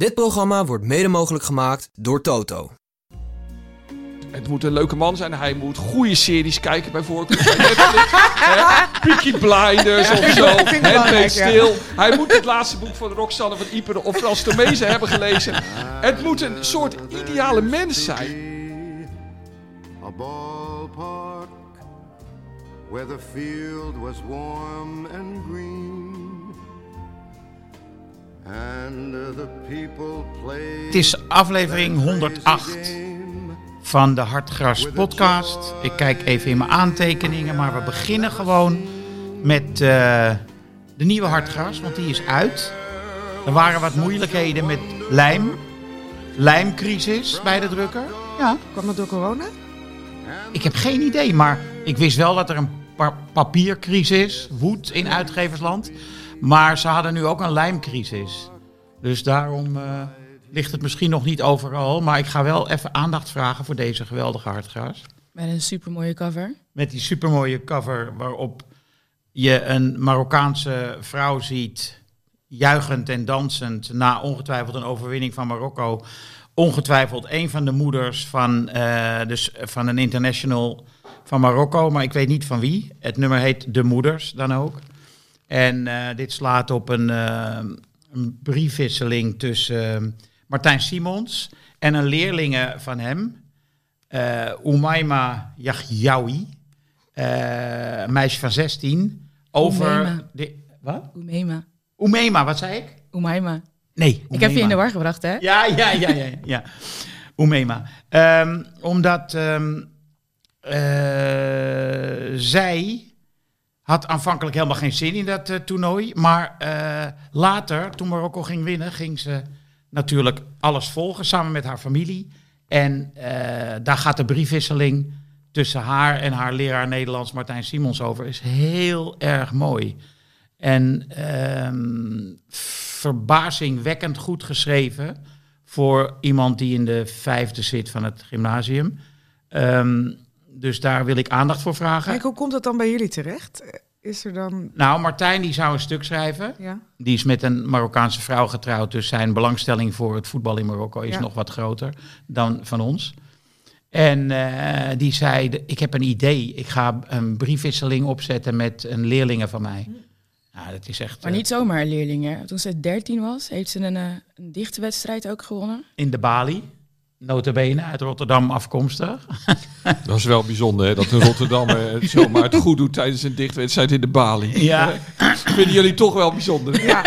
Dit programma wordt mede mogelijk gemaakt door Toto. Het moet een leuke man zijn. Hij moet goede series kijken bij voorkeur. Peaky Blinders of zo. Handmaid's ja. Tale. Hij moet het laatste boek van Roxanne van Ieper of Frans Tomezen hebben gelezen. Het moet een soort ideale mens zijn. A ballpark where the field was warm and green. Het is aflevering 108 van de Hartgras podcast. Ik kijk even in mijn aantekeningen, maar we beginnen gewoon met eh, de nieuwe Hartgras, want die is uit. Er waren wat moeilijkheden met lijm. Lijmcrisis bij de drukker. Ja, Kwam dat door corona? ik heb geen idee, maar ik wist wel dat er een pa- papiercrisis woedt in uitgeversland. Maar ze hadden nu ook een lijmcrisis. Dus daarom eh, ligt het misschien nog niet overal. Maar ik ga wel even aandacht vragen voor deze geweldige hartgras. Met een supermooie cover. Met die supermooie cover waarop je een Marokkaanse vrouw ziet, juichend en dansend, na ongetwijfeld een overwinning van Marokko. Ongetwijfeld een van de moeders van, eh, dus van een international van Marokko, maar ik weet niet van wie. Het nummer heet De Moeders dan ook. En eh, dit slaat op een, een briefwisseling tussen eh, Martijn Simons en een leerlinge van hem, eh Umayma Yahyaoui, eh, een meisje van 16, over... De, wat? Umema. Umema, wat zei ik? Umaima. Nee, Ik heb je in de war gebracht, hè? Ja, ja, ja, ja. ja. Umema. Ehm, omdat ehm, eh, zij had aanvankelijk helemaal geen zin in dat eh, toernooi. Maar eh, later, toen Marokko ging winnen, ging ze natuurlijk alles volgen samen met haar familie. En eh, daar gaat de briefwisseling tussen haar en haar leraar Nederlands Martijn Simons over. Is heel erg mooi. En ehm, verbazingwekkend goed geschreven voor iemand die in de vijfde zit van het gymnasium. Ehm, dus daar wil ik aandacht voor vragen. Kijk, hoe komt dat dan bij jullie terecht? Eh, Is er dan... Nou, Martijn die zou een stuk schrijven. Ja. Die is met een Marokkaanse vrouw getrouwd, dus zijn belangstelling voor het voetbal in Marokko is Ja. nog wat groter dan van ons. En eh, die zei, ik heb een idee, ik ga een briefwisseling opzetten met een leerlinge van mij. Nou, dat is echt Maar eh, niet zomaar leerlingen. Toen ze 13 was, heeft ze een, eh, een dichtwedstrijd ook gewonnen. in de Bali, notabene uit Rotterdam afkomstig. Dat is wel bijzonder hè, dat een Rotterdammer het zomaar het goed doet tijdens een dichtwedstrijd in de Bali. Ja, Vinden jullie toch wel bijzonder? Ja,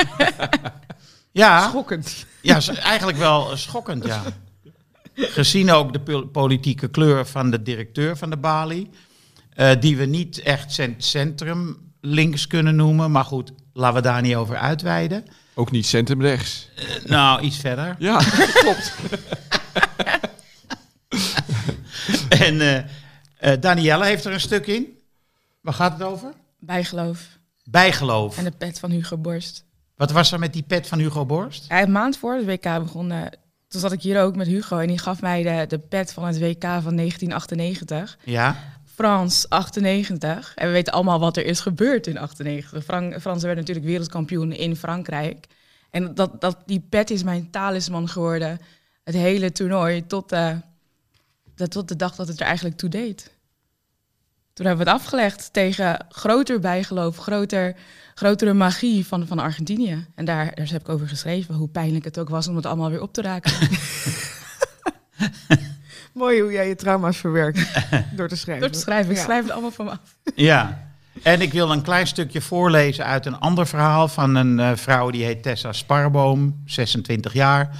ja, schokkend. ja eigenlijk wel eh, schokkend, ja. Gezien ook de pol- politieke kleur van de directeur van de Bali, eh, die we niet echt cent centrum links kunnen noemen, maar goed, laten we daar niet over uitweiden. Ook niet centrumrechts. Nou, iets verder. Ja, klopt. En eh, Danielle heeft er een stuk in. Waar gaat het over? Bijgeloof. Bijgeloof. En de pet van Hugo Borst. Wat was er met die pet van Hugo Borst? Ja, een maand voor het WK begon, eh, toen zat ik hier ook met Hugo. En die gaf mij de, de pet van het WK van 1998. Ja, Frans 98. En we weten allemaal wat er is gebeurd in 98. Fran Fransen werden natuurlijk wereldkampioen in Frankrijk. En dat, dat, die pet is mijn talisman geworden. Het hele toernooi tot, eh, de, tot de dag dat het er eigenlijk toe deed. Toen hebben we het afgelegd tegen groter bijgeloof, groter, grotere magie van, van Argentinië. En daar, daar heb ik over geschreven, hoe pijnlijk het ook was om het allemaal weer op te raken. Mooi hoe jij je trauma's verwerkt door te schrijven. Door te schrijven, ik Ja. schrijf het allemaal van me af. ja. En ik wil een klein stukje voorlezen uit een ander verhaal van een eh, vrouw die heet Tessa Sparboom, 26 jaar.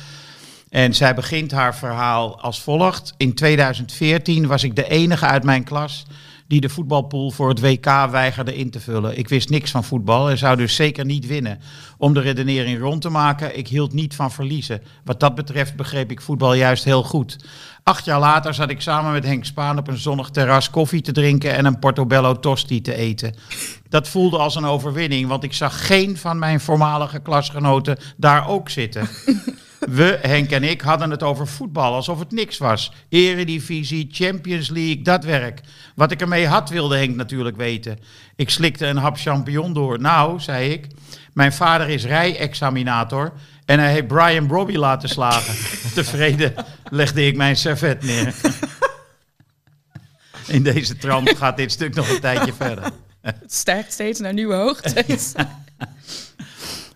En zij begint haar verhaal als volgt. In 2014 was ik de enige uit mijn klas die de voetbalpool voor het WK weigerde in te vullen. Ik wist niks van voetbal en zou dus zeker niet winnen. Om de redenering rond te maken, ik hield niet van verliezen. Wat dat betreft begreep ik voetbal juist heel goed. Acht jaar later zat ik samen met Henk Spaan op een zonnig terras koffie te drinken en een portobello tosti te eten. Dat voelde als een overwinning, want ik zag geen van mijn voormalige klasgenoten daar ook zitten. We, Henk en ik, hadden het over voetbal alsof het niks was. Eredivisie, Champions League, dat werk. Wat ik ermee had, wilde Henk natuurlijk weten. Ik slikte een hap champignon door. Nou, zei ik, mijn vader is rijexaminator En hij heeft Brian Brobby laten slagen. Tevreden legde ik mijn servet neer. In deze trant gaat dit stuk nog een tijdje verder. Het stijgt steeds naar nieuwe hoogtes.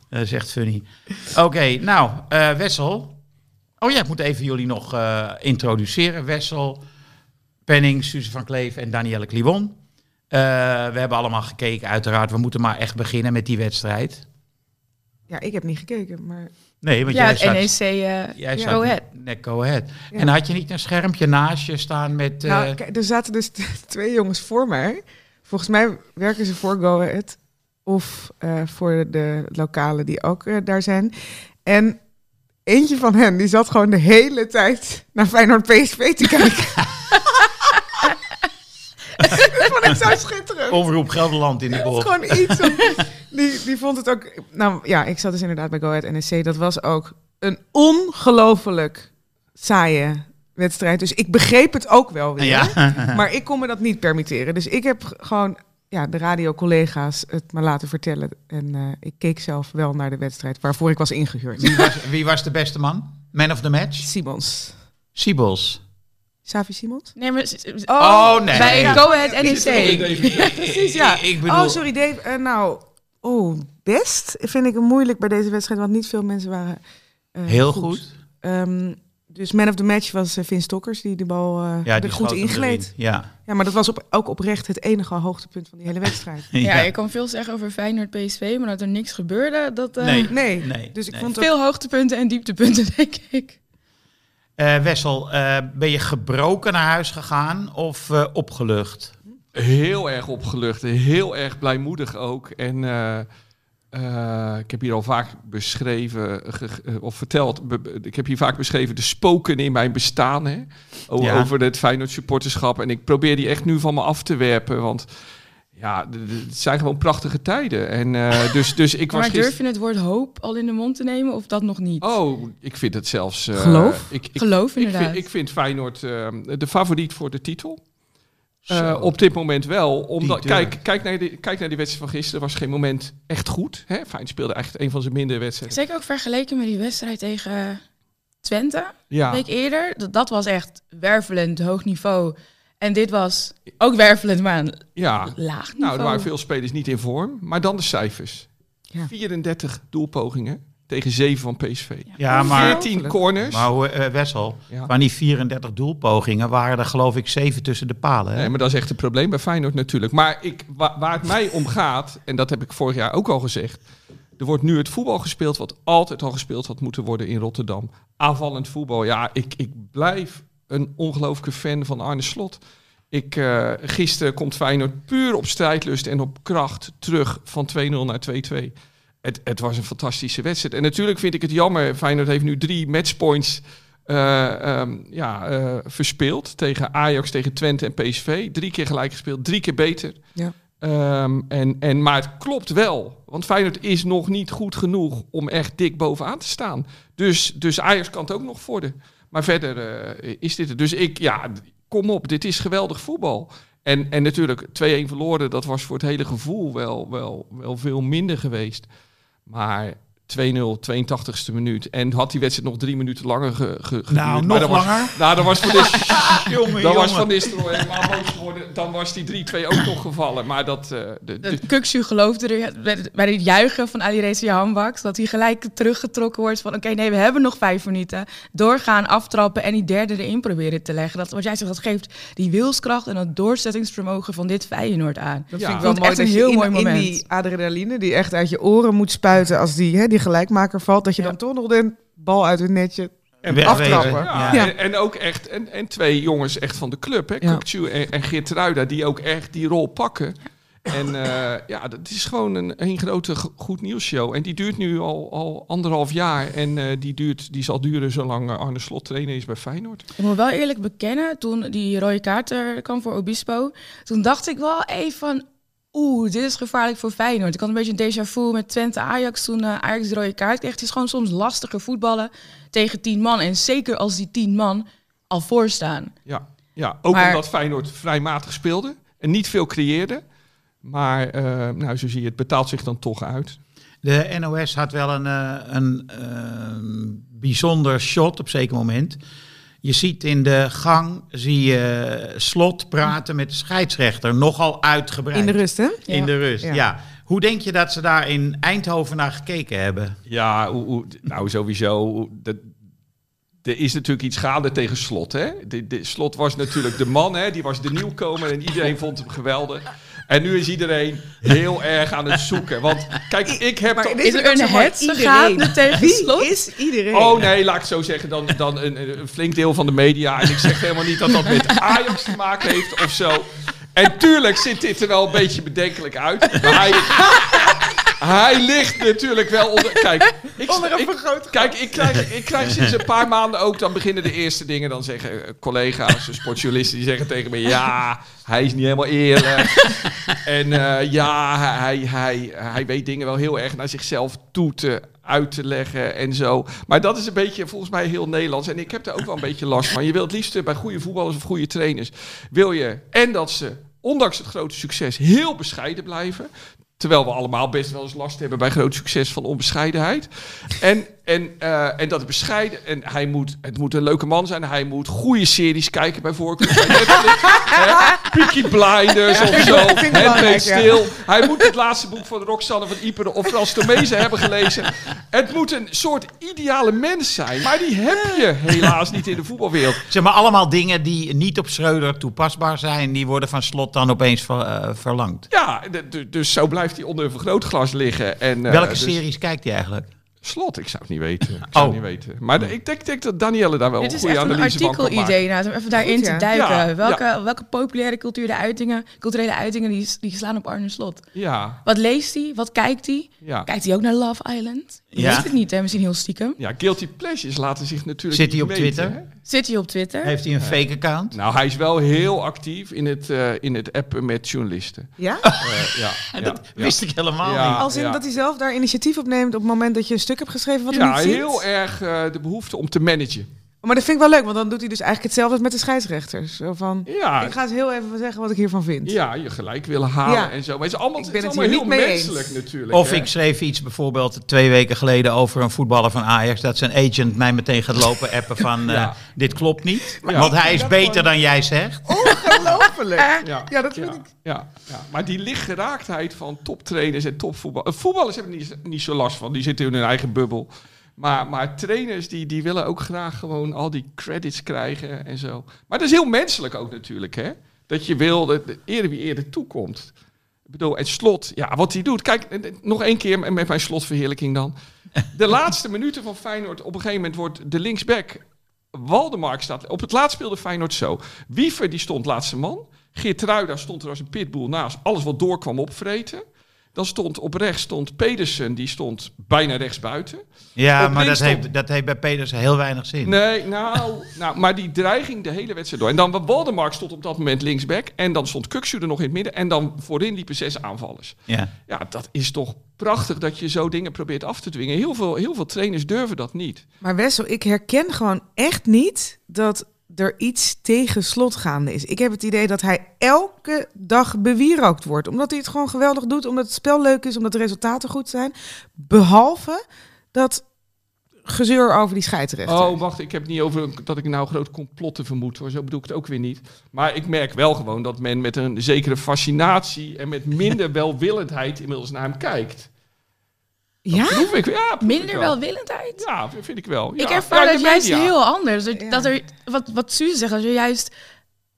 Is echt funny. Oké, nou, eh, Wessel. Oh ja, ik moet even jullie nog eh, introduceren. Wessel, Penning, Suze van Kleef en Danielle Kliwon. We hebben allemaal gekeken, uiteraard. We moeten maar echt beginnen met die wedstrijd. Ja, ik heb niet gekeken, maar Nee, want ja, jij het zat, NEC Go Ahead. net Go Ahead. Ja. En had je niet een schermpje naast je staan met... Nou, kijk, er zaten dus twee jongens voor mij. Volgens mij werken ze voor Go Ahead. Of eh, voor de lokalen die ook eh, daar zijn. En eentje van hen, die zat gewoon de hele tijd naar Feyenoord PSV te kijken. dat vond ik zo schitterend. Omroep Gelderland in de bocht. gewoon iets. om- die, die vond het ook. Nou ja, ik zat dus inderdaad bij Go Ahead NEC. Dat was ook een ongelooflijk saaie wedstrijd. Dus ik begreep het ook wel weer. Ja. Maar ik kon me dat niet permitteren. Dus ik heb gewoon ja, de radiocollega's het me laten vertellen. En eh, ik keek zelf wel naar de wedstrijd waarvoor ik was ingehuurd. Wie was, wie was de beste man? Man of the match? Simons. Siebels. Savi Simons? Nee, maar... Oh, nee. Bij Ja. Go Ahead NEC. even- Precies, ja. Ik, bedoel... Oh, sorry Dave. Eh, nou, oh, best vind ik het moeilijk bij deze wedstrijd. Want niet veel mensen waren eh, Heel goed. Ehm, dus man of the match was uh, Vin Stokkers die de bal eh Ja, die goed ingleed. Ja. Ja, maar dat was op, ook oprecht het enige hoogtepunt van die hele wedstrijd. Ja, je kan veel zeggen over Feyenoord PSV, maar dat er niks gebeurde, dat... eh, Nee. Nee, Nee, dus ik nee. vond het Veel hoogtepunten en dieptepunten, denk ik. Eh, Wessel, eh, ben je gebroken naar huis gegaan of eh, opgelucht? Heel erg opgelucht, heel erg blijmoedig ook. En eh, eh, ik heb hier al vaak beschreven, ge- ge- of verteld, be- be- ik heb hier vaak beschreven de spoken in mijn bestaan. Hè? O- Ja. Over het Feyenoord supporterschap. En ik probeer die echt nu van me af te werpen, want ja, het zijn gewoon prachtige tijden. En eh, dus, dus ik was Maar durf je het woord hoop al in de mond te nemen of dat nog niet? Oh, ik vind het zelfs... eh, Geloof? Ik, ik, Geloof ik inderdaad. vind, ik vind Feyenoord eh, de favoriet voor de titel. Eh, op dit moment wel. Omdat, kijk, kijk, naar die, kijk naar die wedstrijd van gisteren. was geen moment echt goed. Hè? Feyenoord speelde echt een van zijn mindere wedstrijden. Zeker ook vergeleken met die wedstrijd tegen Twente, Ja, een week eerder. Dat, dat was echt wervelend, hoog niveau. En dit was ook wervelend, maar een ja. laag niveau. Nou, er waren veel spelers niet in vorm. Maar dan de cijfers. Ja. 34 doelpogingen tegen 7 van PSV. Ja, maar, 14 corners. maar hoe, eh, Wessel, Ja. van die 34 doelpogingen waren er geloof ik 7 tussen de palen. Hè? Nee, maar dat is echt een probleem bij Feyenoord natuurlijk. Maar ik, wa- waar het mij om gaat, en dat heb ik vorig jaar ook al gezegd. Er wordt nu het voetbal gespeeld wat altijd al gespeeld had moeten worden in Rotterdam. Aanvallend voetbal. Ja, ik, ik blijf een ongelooflijke fan van Arne Slot. Ik, eh, gisteren komt Feyenoord puur op strijdlust en op kracht terug van 2-0 naar 2-2. Het, het was een fantastische wedstrijd. En natuurlijk vind ik het jammer. Feyenoord heeft nu drie matchpoints eh, ehm, ja, eh, verspeeld. Tegen Ajax, tegen Twente en PSV. Drie keer gelijk gespeeld, drie keer beter. Ja. Ehm, en, en, maar het klopt wel. Want Feyenoord is nog niet goed genoeg om echt dik bovenaan te staan. Dus, dus Ajax kan het ook nog worden. Maar verder eh, is dit het. Dus ik, ja, kom op. Dit is geweldig voetbal. En, en natuurlijk 2-1 verloren. Dat was voor het hele gevoel wel, wel, wel veel minder geweest. Maar 2-0, 82e minuut. En had die wedstrijd nog drie minuten langer ge, ge, geduurd. Nou, nog dan was- langer? nou, dan was Van Nistelrooy- dan was. Van Nistelrooy helemaal boos geworden. Dan was die 3-2 ook nog gevallen. Maar dat... eh, de, de- Dat Kukshu geloofde er bij- bij het juichen van Alireza Hanbaks dat hij gelijk teruggetrokken wordt van oké, nee, we hebben nog vijf minuten. Doorgaan, aftrappen en die derde erin proberen te leggen. Dat, wat jij zegt, dat geeft die wilskracht en dat doorzettingsvermogen van dit Feyenoord aan. Dat Ja. vind ik wel mooi. echt een heel mooi moment. in die adrenaline die echt uit je oren moet spuiten als die, hè, die gelijkmaker valt, dat je Ja. dan toch nog de bal uit het netje En aftrappen. ja, Ja. En, en ook echt... En, en twee jongens echt van de club. Hè? Ja. Kukçu en, en Geertruida. Die ook echt die rol pakken. En eh, ja, dat is gewoon een, een grote go- goed nieuws show. En die duurt nu al, al anderhalf jaar. En eh, die, duurt, die zal duren zolang eh, Arne Slot trainer is bij Feyenoord. Ik moet wel eerlijk bekennen, toen die rode kaart er kwam voor Obispo, toen dacht ik wel even van, oeh, dit is gevaarlijk voor Feyenoord. Ik had een beetje een déjà vu met Twente Ajax toen eh, Ajax de rode kaart kreeg. Het is gewoon soms lastiger voetballen tegen tien man. En zeker als die tien man al voorstaan. Ja, ja ook Maar- omdat Feyenoord vrij matig speelde. En niet veel creëerde. Maar eh, nou, zo zie je, het betaalt zich dan toch uit. De NOS had wel een, eh, een ehm, bijzonder shot op zeker moment. Je ziet in de gang, zie je Slot praten met de scheidsrechter. Nogal uitgebreid. In de rust, hè? In de rust, Ja. ja. Hoe denk je dat ze daar in Eindhoven naar gekeken hebben? Ja, hoe, hoe- nou sowieso. dat- er is natuurlijk iets gaande tegen Slot. Hè? De, de, Slot was natuurlijk de man, hè? die was de nieuwkomer en iedereen vond hem geweldig. En nu is iedereen heel erg aan het zoeken. Want kijk, ik heb... toch- Is er een hetze gaande tegen Wie slot? is iedereen? Oh nee, laat ik zo zeggen. Dan, dan een, een flink deel van de media. En ik zeg helemaal niet dat dat met Ajax te maken heeft of zo. En tuurlijk ziet dit er wel een beetje bedenkelijk uit. Maar hij, hij ligt natuurlijk wel onder... Kijk, ik, Onder een ik-. Kijk, ik krijg, ik krijg sinds een paar maanden ook... Dan beginnen de eerste dingen. Dan zeggen eh, collega's, sportjournalisten... Die zeggen tegen me... Ja, hij is niet helemaal eerlijk. En eh, ja, hij, hij, hij weet dingen wel heel erg naar zichzelf toe te uit te leggen en zo. Maar dat is een beetje volgens mij heel Nederlands. En ik heb daar ook wel een beetje last van. Je wilt het liefst bij goede voetballers of goede trainers... wil je en dat ze, ondanks het grote succes, heel bescheiden blijven... Terwijl we allemaal best wel eens last hebben bij groot succes van onbescheidenheid. En, en, eh, en dat het bescheiden. En hij moet, het moet een leuke man zijn. Hij moet goede series kijken bij voorkeur. Peaky Blinders of zo. Handmaid's. Tale. Hij moet het laatste boek van Roxanne van Ieper of Frans Tomezen hebben gelezen. Het moet een soort ideale mens zijn. Maar die heb je helaas niet in de voetbalwereld. Zeg maar allemaal dingen die niet op Schreuder toepasbaar zijn, die worden van slot dan opeens ver- eh, verlangd. Ja, dus zo blijft hij onder een vergrootglas liggen. En, eh, Welke dus- series kijkt hij eigenlijk? Slot, ik zou het niet weten. Ik zou Oh. het niet weten. Maar de- ik denk, denk dat Danielle daar wel een is goede een analyse van kan maken. artikel-idee inderdaad, om even daarin Goed, te duiken. Ja, welke, welke populaire cultuur de uitingen, culturele uitingen die, die slaan op Arne Slot? Ja, Wat leest hij? Wat kijkt hij? ja. Kijkt hij ook naar Love Island? Ja. weet het niet, hè? misschien heel stiekem. Ja, guilty pleasures laten zich natuurlijk Zit hij op meten, Twitter? hè? Zit hij op Twitter? Heeft hij een fake account? Nou, hij is wel heel actief in het, eh, in het appen met journalisten. Ja? Eh, ja, ja, dat ja. wist ik helemaal Ja. niet. Als in ja. dat hij zelf daar initiatief op neemt op het moment dat je een stuk hebt geschreven wat hij Ja, niet ziet? heel erg eh, de behoefte om te managen. Maar dat vind ik wel leuk, want dan doet hij dus eigenlijk hetzelfde als met de scheidsrechters. Zo van, Ja, ik ga eens heel even zeggen wat ik hiervan vind. ja, je gelijk willen halen Ja. en zo. Maar het is allemaal, Ik het ben het allemaal heel niet mee eens. menselijk natuurlijk. Of hè. ik schreef iets bijvoorbeeld twee weken geleden over een voetballer van Ajax. Dat zijn agent mij meteen gaat lopen appen van eh, dit klopt niet. Ja. Want hij is beter gewoon- dan jij zegt. Ongelooflijk. Ja, Ja, dat vind ik. Ja, ja. Maar die lichtgeraaktheid van toptrainers en topvoetballers... Voetballers hebben er niet, niet zo last van. Die zitten in hun eigen bubbel. Maar, maar trainers die, die willen ook graag gewoon al die credits krijgen en zo. Maar dat is heel menselijk ook natuurlijk, hè? Dat je wil dat de eerder wie eerder toekomt. Ik bedoel, en slot, ja, wat hij doet. Kijk, eh, eh, nog één keer met mijn slotverheerlijking dan. De laatste minuten van Feyenoord, op een gegeven moment wordt de linksback... Waldemark staat... Op het laatst speelde Feyenoord zo. Wiever, die stond laatste man. Geert Ruida stond er als een pitbull naast. Alles wat door kwam opvreten. Dan stond op rechts stond Pedersen, die stond bijna rechts buiten. Ja, Op maar dat stond- heeft, dat heeft bij Pedersen heel weinig zin. Nee, nou, nou, maar die dreiging de hele wedstrijd door. En dan Waldemark stond op dat moment linksback. En dan stond Kuksu er nog in het midden. En dan voorin liepen zes aanvallers. Ja. Ja, dat is toch prachtig dat je zo dingen probeert af te dwingen. Heel veel, heel veel trainers durven dat niet. Maar Wessel, ik herken gewoon echt niet dat er iets tegen slot gaande is. Ik heb het idee dat hij elke dag bewierookt wordt. Omdat hij het gewoon geweldig doet, omdat het spel leuk is, omdat de resultaten goed zijn. Behalve dat gezeur over die scheidsrechter. Oh, wacht, ik heb het niet over dat ik nou groot complotten vermoed. Hoor. Zo bedoel ik het ook weer niet. Maar ik merk wel gewoon dat men met een zekere fascinatie en met minder welwillendheid inmiddels naar hem kijkt. Ja? Proef ik, ja, proef ik Minder wel. welwillendheid? Ja, vind ik wel. Ik Ja. ervaar Ja, dat juist heel anders. Dat, Ja. dat er, wat, wat Suze zegt, als je juist...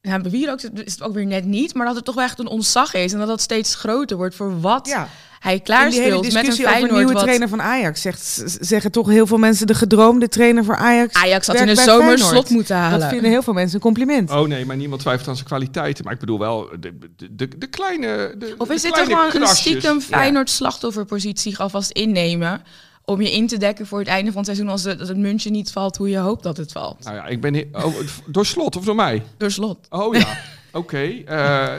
Ja, bewier ook, is het ook weer net niet, maar dat het toch wel echt een ontzag is. En dat dat steeds groter wordt voor wat Ja. Hij klaarspeelt met een Feyenoord. nieuwe Wat trainer van Ajax zegt, zeggen toch heel veel mensen de gedroomde trainer voor Ajax. Ajax had in de zomer Feyenoord. slot moeten halen. Dat vinden heel veel mensen een compliment. Oh nee, maar niemand twijfelt aan zijn kwaliteiten. Maar ik bedoel wel de, de, de, de kleine. De, Of de is dit er kleine gewoon een stiekem. Feyenoord slachtofferpositie alvast innemen... om je in te dekken voor het einde van het seizoen... als het, als het muntje niet valt hoe je hoopt dat het valt. Nou ja, ik ben. Oh, door slot of door mij? Door slot. Oh ja. Oké. eh,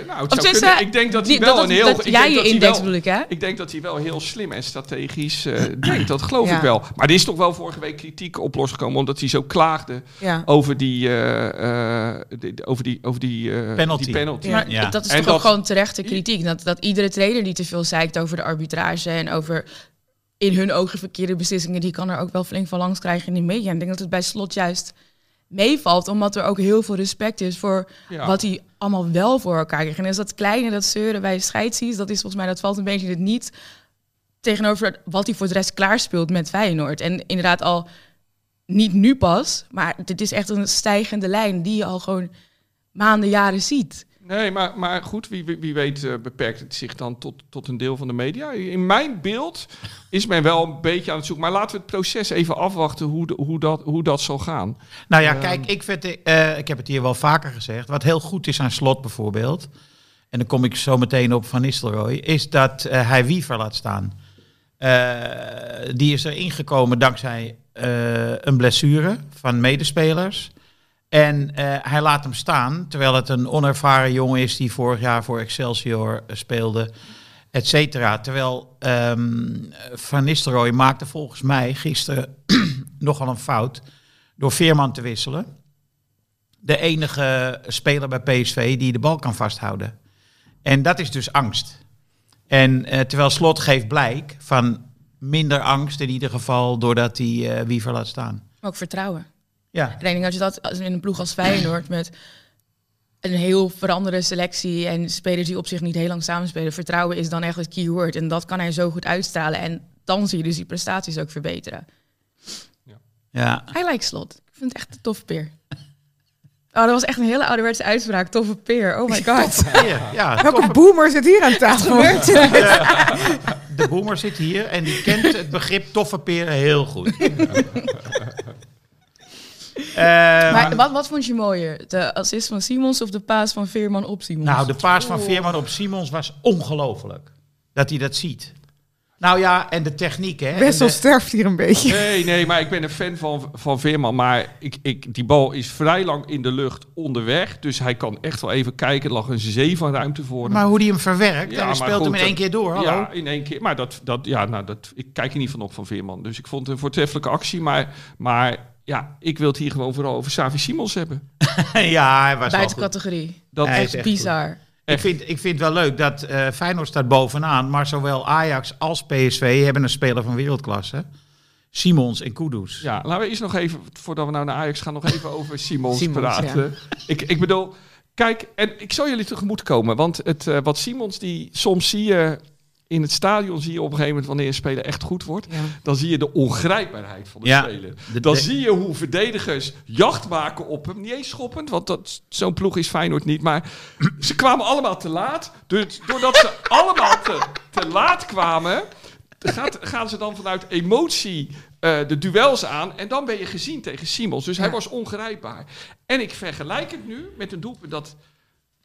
nou, het zou kunnen. Ik denk dat hij wel dat, een heel. dat ik jij denk je dat hij index wel- bedoel ik, hè? Ik denk dat hij wel heel slim en strategisch eh, denkt. Dat geloof Ja. ik wel. Maar er is toch wel vorige week kritiek op losgekomen. Omdat hij zo klaagde Ja. over die. eh, eh, over die, over die, eh, Penalty. die penalty. Ja. Maar Ja. dat is En toch dat- ook gewoon terechte kritiek. Dat, dat iedere trainer die te veel zeikt over de arbitrage en over in hun ogen verkeerde beslissingen, die kan er ook wel flink van langs krijgen in de media. En ik denk dat het bij Slot juist meevalt, omdat er ook heel veel respect is voor Ja. wat hij allemaal wel voor elkaar krijgt. En is dat kleine, dat zeuren bij scheidsrechts, dat is volgens mij, dat valt een beetje het niet tegenover wat hij voor de rest klaarspeelt met Feyenoord. En inderdaad al niet nu pas, maar dit is echt een stijgende lijn die je al gewoon maanden, jaren ziet. Nee, maar, maar goed, wie, wie, wie weet eh, beperkt het zich dan tot, tot een deel van de media. In mijn beeld is men wel een beetje aan het zoeken. Maar laten we het proces even afwachten hoe, de- hoe, dat, hoe dat zal gaan. Nou ja, kijk, ik, vind, eh, ik heb het hier wel vaker gezegd. Wat heel goed is aan Slot bijvoorbeeld, en dan kom ik zo meteen op Van Nistelrooy, is dat eh, hij Wiever laat staan. Eh, die is er ingekomen dankzij eh, een blessure van medespelers. En eh, hij laat hem staan, terwijl het een onervaren jongen is die vorig jaar voor Excelsior eh, speelde, et cetera. Terwijl ehm, Van Nistelrooy maakte volgens mij gisteren nogal een fout door Veerman te wisselen. De enige speler bij PSV die de bal kan vasthouden. En dat is dus angst. En eh, terwijl Slot geeft blijk van minder angst in ieder geval doordat hij Wiever laat staan. Ook vertrouwen. Ja, En ik denk dat je dat als- in een ploeg als Feyenoord met een heel veranderde selectie en spelers die op zich niet heel lang samenspelen, vertrouwen is dan echt het keyword. En dat kan hij zo goed uitstralen. En dan zie je dus die prestaties ook verbeteren. ja. Hij lijkt slot. Ik vind het echt een toffe peer. Oh, dat was echt een hele ouderwetse uitspraak. Toffe peer. Oh my god. Ja, ja Welke toffe- boomer zit hier aan tafel? de boemer zit hier en die kent het begrip toffe peren heel goed. Eh, Maar wat, wat vond je mooier? De assist van Simons of de paas van Veerman op Simons? nou, de paas van Veerman op Simons was ongelooflijk. Dat hij dat ziet. Nou ja, en de techniek, hè. Wessel de- sterft hier een beetje. Nee, nee, maar ik ben een fan van, van Veerman. Maar ik, ik, die bal is vrij lang in de lucht onderweg. Dus hij kan echt wel even kijken. Er lag een zee van ruimte voor hem. Maar hoe die hem verwerkt, Ja, hij speelt goed, hem in één keer door. Hallo. Ja, in één keer. Maar dat, dat, ja, nou, dat, ik kijk er niet van op van Veerman. Dus ik vond het een voortreffelijke actie. Maar, maar ja, ik wil het hier gewoon vooral over Savi Simons hebben. ja, hij was wel Buiten goed. categorie. Dat Hij is Echt bizar. Ik vind, ik vind het wel leuk dat eh Feyenoord staat bovenaan, maar zowel Ajax als PSV hebben een speler van wereldklasse. Simons en Kudus. Ja, laten we eerst nog even, voordat we nou naar Ajax gaan, nog even over Simons, Simons, praten. Ik, ik bedoel, kijk, en ik zal jullie tegemoet komen, want het, eh, wat Simons, die soms zie je in het stadion, zie je op een gegeven moment wanneer een speler echt goed wordt, Ja. dan zie je de ongrijpbaarheid van de Ja, speler. de- Dan de- zie je hoe verdedigers jacht maken op hem. Niet eens schoppend, want dat, zo'n ploeg is Feyenoord niet. Maar ze kwamen allemaal te laat. Dus doordat ze allemaal te, te laat kwamen, gaat, gaan ze dan vanuit emotie eh, de duels aan. En dan ben je gezien tegen Simons. Dus hij was ongrijpbaar. En ik vergelijk het nu met een doelpunt dat...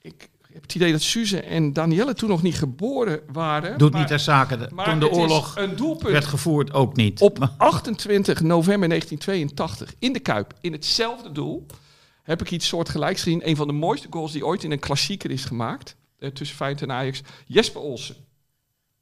Ik heb het idee dat Suze en Danielle toen nog niet geboren waren. Doet maar, niet ter zake. De- maar Toen de oorlog een doelpunt werd gevoerd, ook niet. op 28 november 1982 in de Kuip, in hetzelfde doel, heb ik iets soortgelijks gezien. Een van de mooiste goals die ooit in een klassieker is gemaakt. eh, tussen Feyenoord en Ajax. Jesper Olsen.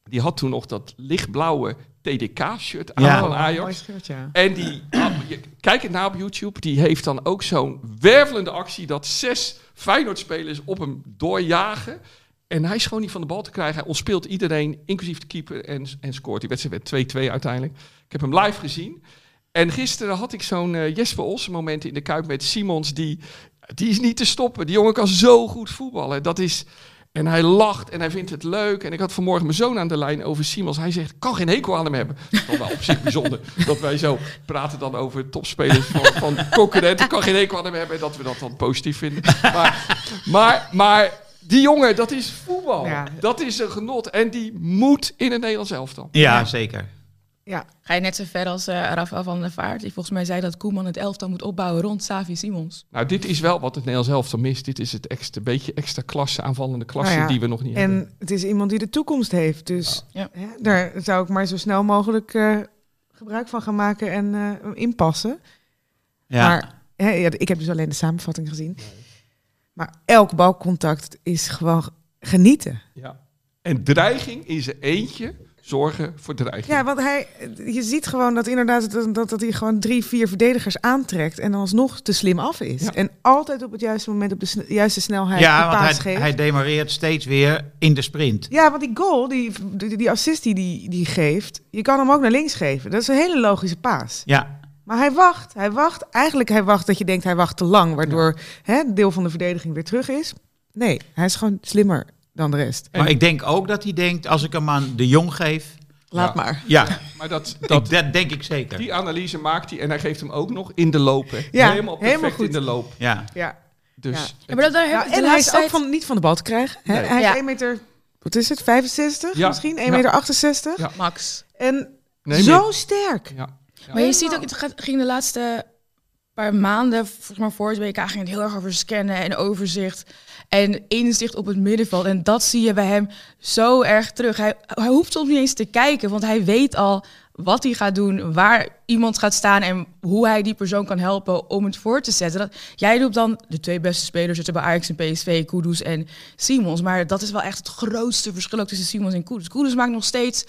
Die had toen nog dat lichtblauwe TDK-shirt aan Ja. van Mooi Ajax. scheurt, ja. En die, ah, kijk het na op YouTube, die heeft dan ook zo'n wervelende actie dat zes Feyenoord-spelers op hem doorjagen. En hij is gewoon niet van de bal te krijgen. Hij ontspeelt iedereen, inclusief de keeper, en, en scoort. Die wedstrijd werd 2-2 uiteindelijk. Ik heb hem live gezien. En gisteren had ik zo'n eh, Jesper Olsen moment in de Kuip met Simons. Die, die is niet te stoppen. Die jongen kan zo goed voetballen. Dat is... En hij lacht en hij vindt het leuk. En ik had vanmorgen mijn zoon aan de lijn over Simons. Hij zegt, ik kan geen hekel aan hem hebben. Dat wel op zich bijzonder. Dat wij zo praten dan over topspelers van, van concurrenten. Ik kan geen hekel aan hem hebben. En dat we dat dan positief vinden. Maar, maar, maar die jongen, dat is voetbal. Ja. Dat is een genot. En die moet in het Nederlands elftal. Ja, zeker. Ja, Ga je net zo ver als eh Rafael van der Vaart, die volgens mij zei dat Koeman het elftal moet opbouwen rond Savi Simons. Nou, dit is wel wat het Nederlands elftal mist. Dit is het extra, beetje extra klasse, aanvallende klasse Nou ja, die we nog niet hebben. en het is iemand die de toekomst heeft. Dus Ja. hè, daar zou ik maar zo snel mogelijk eh, gebruik van gaan maken en eh, inpassen. Ja. Maar hè, ja, ik heb dus alleen de samenvatting gezien. Maar elk balcontact is gewoon genieten. Ja. En dreiging is er eentje zorgen voor dreiging. Ja, want hij, je ziet gewoon dat inderdaad dat, dat, dat hij gewoon drie, vier verdedigers aantrekt en dan alsnog te slim af is. Ja. En altijd op het juiste moment op de sne- juiste snelheid ja, de want paas hij, geeft. hij demareert steeds weer in de sprint. Ja, want die goal, die, die, die assist die die die geeft, je kan hem ook naar links geven. Dat is een hele logische paas. Ja, Maar hij wacht, hij wacht. Eigenlijk hij wacht dat je denkt hij wacht te lang, waardoor hè, een deel van de verdediging weer terug is. Nee, hij is gewoon slimmer dan de rest. maar ik denk ook dat hij denkt, als ik hem aan de Jong geef... Laat Ja. maar. Ja, Maar dat, dat, dat, denk ik zeker. die analyse maakt hij en hij geeft hem ook nog in de loop. hè. Ja, helemaal perfect helemaal goed. in de loop. Ja. Ja. Dus Ja, maar dat, daar en hij is ook van, niet van de bal te krijgen. Hè? Nee. Hij is Ja. 1 meter, wat is het, 65 Ja. misschien? 1 Ja. meter 68. Ja. Max. En Nee, zo meer. sterk. Ja. Maar je ziet ook, het gaat- ging de laatste paar maanden, volgens mij voor het WK, ging het heel erg over scannen en overzicht en inzicht op het middenveld. En dat zie je bij hem zo erg terug. Hij, hij hoeft soms niet eens te kijken, want hij weet al wat hij gaat doen, waar iemand gaat staan en hoe hij die persoon kan helpen om het voor te zetten. Dat, jij doet dan de twee beste spelers zitten bij Ajax en PSV, Kudus en Simons. Maar dat is wel echt het grootste verschil tussen Simons en Kudus. Kudus maakt nog steeds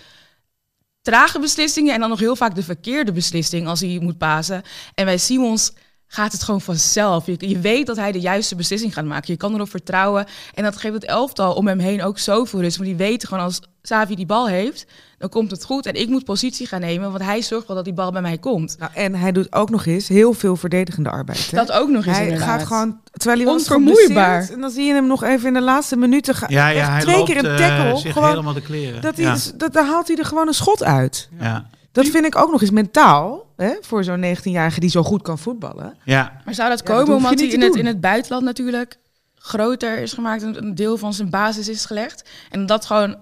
trage beslissingen en dan nog heel vaak de verkeerde beslissing als hij moet pasen. En bij Simons gaat het gewoon vanzelf. Je, je weet dat hij de juiste beslissing gaat maken. Je kan erop vertrouwen. En dat geeft het elftal om hem heen ook zoveel rust. Want die weten gewoon als Savi die bal heeft, dan komt het goed. En ik moet positie gaan nemen, want hij zorgt wel dat die bal bij mij komt. Nou, en hij doet ook nog eens heel veel verdedigende arbeid. Hè? Dat ook nog eens hij inderdaad. gaat gewoon, terwijl hij was Onvermoeibaar. En dan zie je hem nog even in de laatste minuten gaan. Ja, ja, hij twee loopt keer een eh, tackle. zich gewoon, helemaal de kleren. dat hij, ja. dat, daar haalt hij er gewoon een schot uit. Ja. Dat vind ik ook nog eens mentaal. Hè, voor zo'n 19-jarige die zo goed kan voetballen. ja, Maar zou dat Ja, komen dat omdat hij in het, in het buitenland natuurlijk groter is gemaakt, een een deel van zijn basis is gelegd. En dat gewoon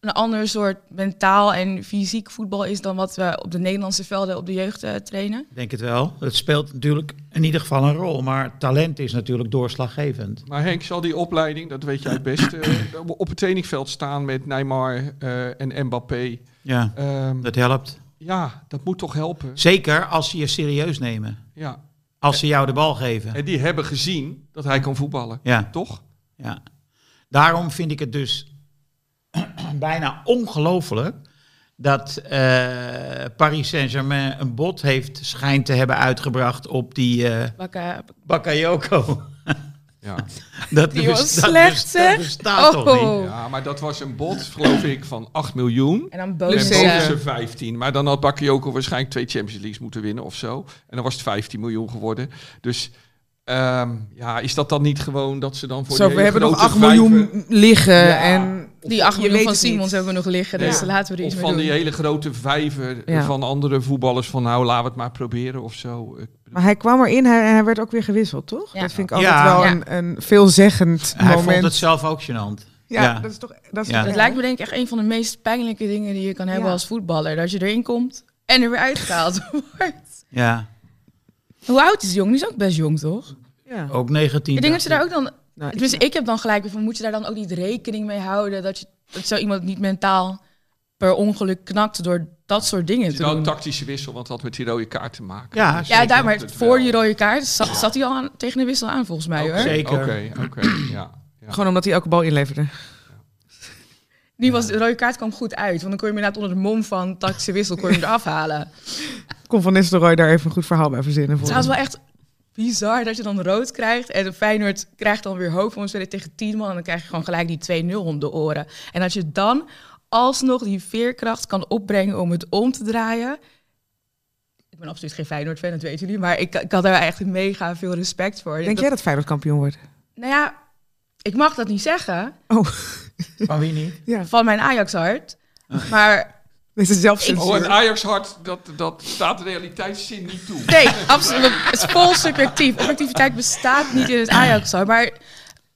een ander soort mentaal en fysiek voetbal is dan wat we op de Nederlandse velden op de jeugd eh, trainen. ik denk het wel. Het speelt natuurlijk in ieder geval een rol. Maar talent is natuurlijk doorslaggevend. Maar Henk, zal die opleiding, dat weet jij het beste, eh, op het trainingveld staan met Neymar eh, en Mbappé. Ja, Ehm, dat helpt. Ja, dat moet toch helpen. Zeker als ze je serieus nemen. Ja. Als ze jou de bal geven. En die hebben gezien dat hij kan voetballen. Ja, Toch? ja. Daarom vind ik het dus bijna ongelooflijk dat eh, Paris Saint-Germain een bod heeft schijnt te hebben uitgebracht op die eh Bakka- Bakayoko. Ja. Dat, Die was dat slecht, dat bestaat toch niet? Oh. ja, maar dat was een bod, geloof ik, van 8 miljoen. En dan boven ze 15. Maar dan had Bakayoko waarschijnlijk twee Champions Leagues moeten winnen of zo. En dan was het 15 miljoen geworden. Dus ehm, ja, is dat dan niet gewoon dat ze dan voor Zo, die we hele hebben nog grote 8 miljoen liggen. Ja. En Die 8 je miljoen van niet. Simons hebben we nog liggen, dus Ja. laten we er Of iets mee van doen. die hele grote vijver Ja. van andere voetballers van nou, laten we het maar proberen of zo. Maar hij kwam erin hij, en hij werd ook weer gewisseld, toch? Ja. Dat vind ik altijd Ja. wel Ja. een, een veelzeggend Hij moment. vond het zelf ook gênant. ja, ja. dat is toch... Dat is Ja. toch Het lijkt me denk ik echt een van de meest pijnlijke dingen die je kan hebben Ja. als voetballer. Dat je erin komt en er weer uitgehaald wordt. Ja, Hoe oud is die jongen? Die is ook best jong, toch? Ja. ook 19. Ik denk dat je daar ook dan... Nou, ik- Tenminste, ik heb dan gelijk van, moet je daar dan ook niet rekening mee houden dat, je, dat zo iemand niet mentaal per ongeluk knakt door dat soort dingen Het te is wel doen. een tactische wissel, want het had met die rode kaart te maken. Ja, Dus Ja, daar, maar voor wel. die rode kaart zat, zat hij al aan, tegen de wissel aan volgens mij Oké, hoor. Zeker. Oké, oké, ja. ja. Gewoon omdat hij elke bal inleverde. Die was, de rode kaart kwam goed uit, want dan kon je inderdaad onder de mom van tactische wissel kon je hem eraf halen. Kon Van Nistelrooy daar even een goed verhaal bij verzinnen. Voor Het hem. wel echt bizar dat je dan rood krijgt. En de Feyenoord krijgt dan weer hoofd van spelen tegen 10 man. En dan krijg je gewoon gelijk die 2-0 om de oren. En dat je dan alsnog die veerkracht kan opbrengen om het om te draaien. Ik ben absoluut geen Feyenoord-fan, dat weten jullie. Maar ik, ik had daar echt mega veel respect voor. Denk Dat- jij dat Feyenoord kampioen wordt? Nou ja, ik mag dat niet zeggen Oh, Van wie niet? ja. van mijn Ajax-hart. Maar Deze Oh, zelfcensuur. en Ajax-hart, dat, dat staat de realiteitszin niet toe. Nee, absoluut. Het is vol subjectief. Objectiviteit bestaat niet in het ajax Maar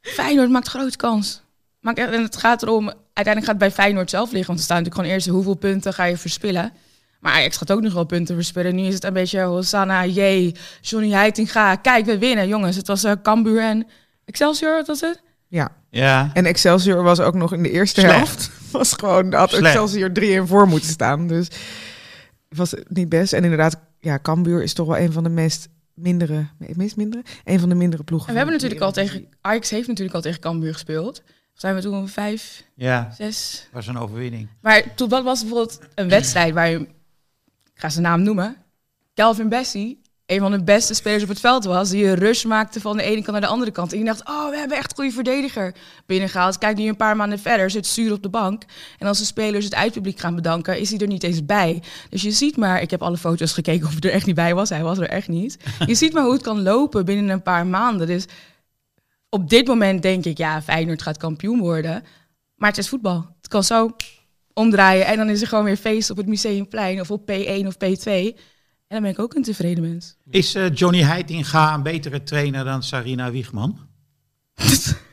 Feyenoord maakt grote kans. Maakt, en het gaat erom, uiteindelijk gaat het bij Feyenoord zelf liggen. Want er staan natuurlijk gewoon eerst hoeveel punten ga je verspillen. Maar Ajax gaat ook nog wel punten verspillen. Nu is het een beetje Hosanna, jee, Johnny Heitinga. Kijk, we winnen, jongens. Het was uh, Cambuur en Excelsior, wat was het? Ja. Ja, En Excelsior was ook nog in de eerste Slecht. helft. Was gewoon, had Slecht. Excelsior drie in voor moeten staan. Dus was het niet best. En inderdaad, ja, Cambuur is toch wel een van de meest mindere, meest mindere? Een van de mindere ploegen. En we hebben natuurlijk al tegen... Ajax heeft natuurlijk al tegen Cambuur gespeeld. Zijn we toen vijf, Ja, zes? was een overwinning. Maar toen dat was bijvoorbeeld een wedstrijd waar je, ik ga zijn naam noemen, Calvin Bessie, een van de beste spelers op het veld was, die een rush maakte van de ene kant naar de andere kant. En je dacht, oh, we hebben echt een goede verdediger binnengehaald. Kijk nu een paar maanden verder, zit zuur op de bank. En als de spelers het uitpubliek gaan bedanken, is hij er niet eens bij. Dus je ziet maar, ik heb alle foto's gekeken of hij er echt niet bij was. Hij was er echt niet. Je ziet maar hoe het kan lopen binnen een paar maanden. Dus op dit moment denk ik, ja, Feyenoord gaat kampioen worden. Maar het is voetbal. Het kan zo omdraaien en dan is er gewoon weer feest op het Museumplein of op P1 of P2. En dan ben ik ook een tevreden mens. Is eh, Johnny Heitinga een betere trainer dan Sarina Wiegman?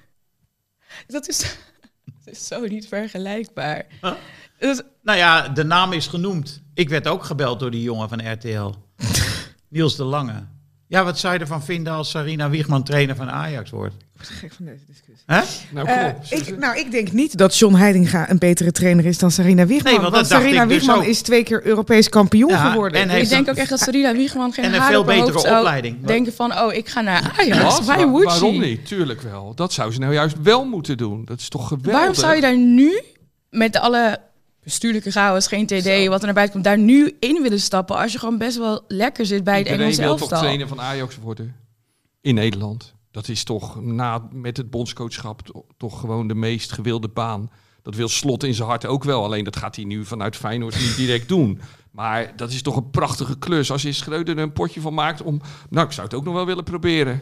Dat is, dat is zo niet vergelijkbaar. Huh? Nou ja, de naam is genoemd. Ik werd ook gebeld door die jongen van RTL. Niels de Lange. Ja, wat zou je ervan vinden als Sarina Wiegman trainer van Ajax wordt? Ik word gek van deze discussie. Hè? Nou, op. ik, nou, ik denk niet dat John Heidinga een betere trainer is dan Sarina Wiegman. Nee, want Sarina ik dus Wiegman ook. is twee keer Europees kampioen Ja, geworden. en heeft ik denk een- ook echt dat Sarina Wiegman geen en een veel betere opleiding. Denken van, oh, ik ga naar Ajax. Why would waarom she? niet? Tuurlijk wel. Dat zou ze nou juist wel moeten doen. Dat is toch geweldig. Waarom zou je daar nu, met alle bestuurlijke chaos, geen TD, wat er naar buiten komt, daar nu in willen stappen als je gewoon best wel lekker zit bij het Engelse wil toch elftal? trainer van Ajax worden in Nederland. Dat is toch na, met het bondscoachschap to- toch gewoon de meest gewilde baan. Dat wil Slot in zijn hart ook wel. Alleen dat gaat hij nu vanuit Feyenoord niet direct doen. Maar dat is toch een prachtige klus. Als je Schreuder er een potje van maakt om... Nou, ik zou het ook nog wel willen proberen.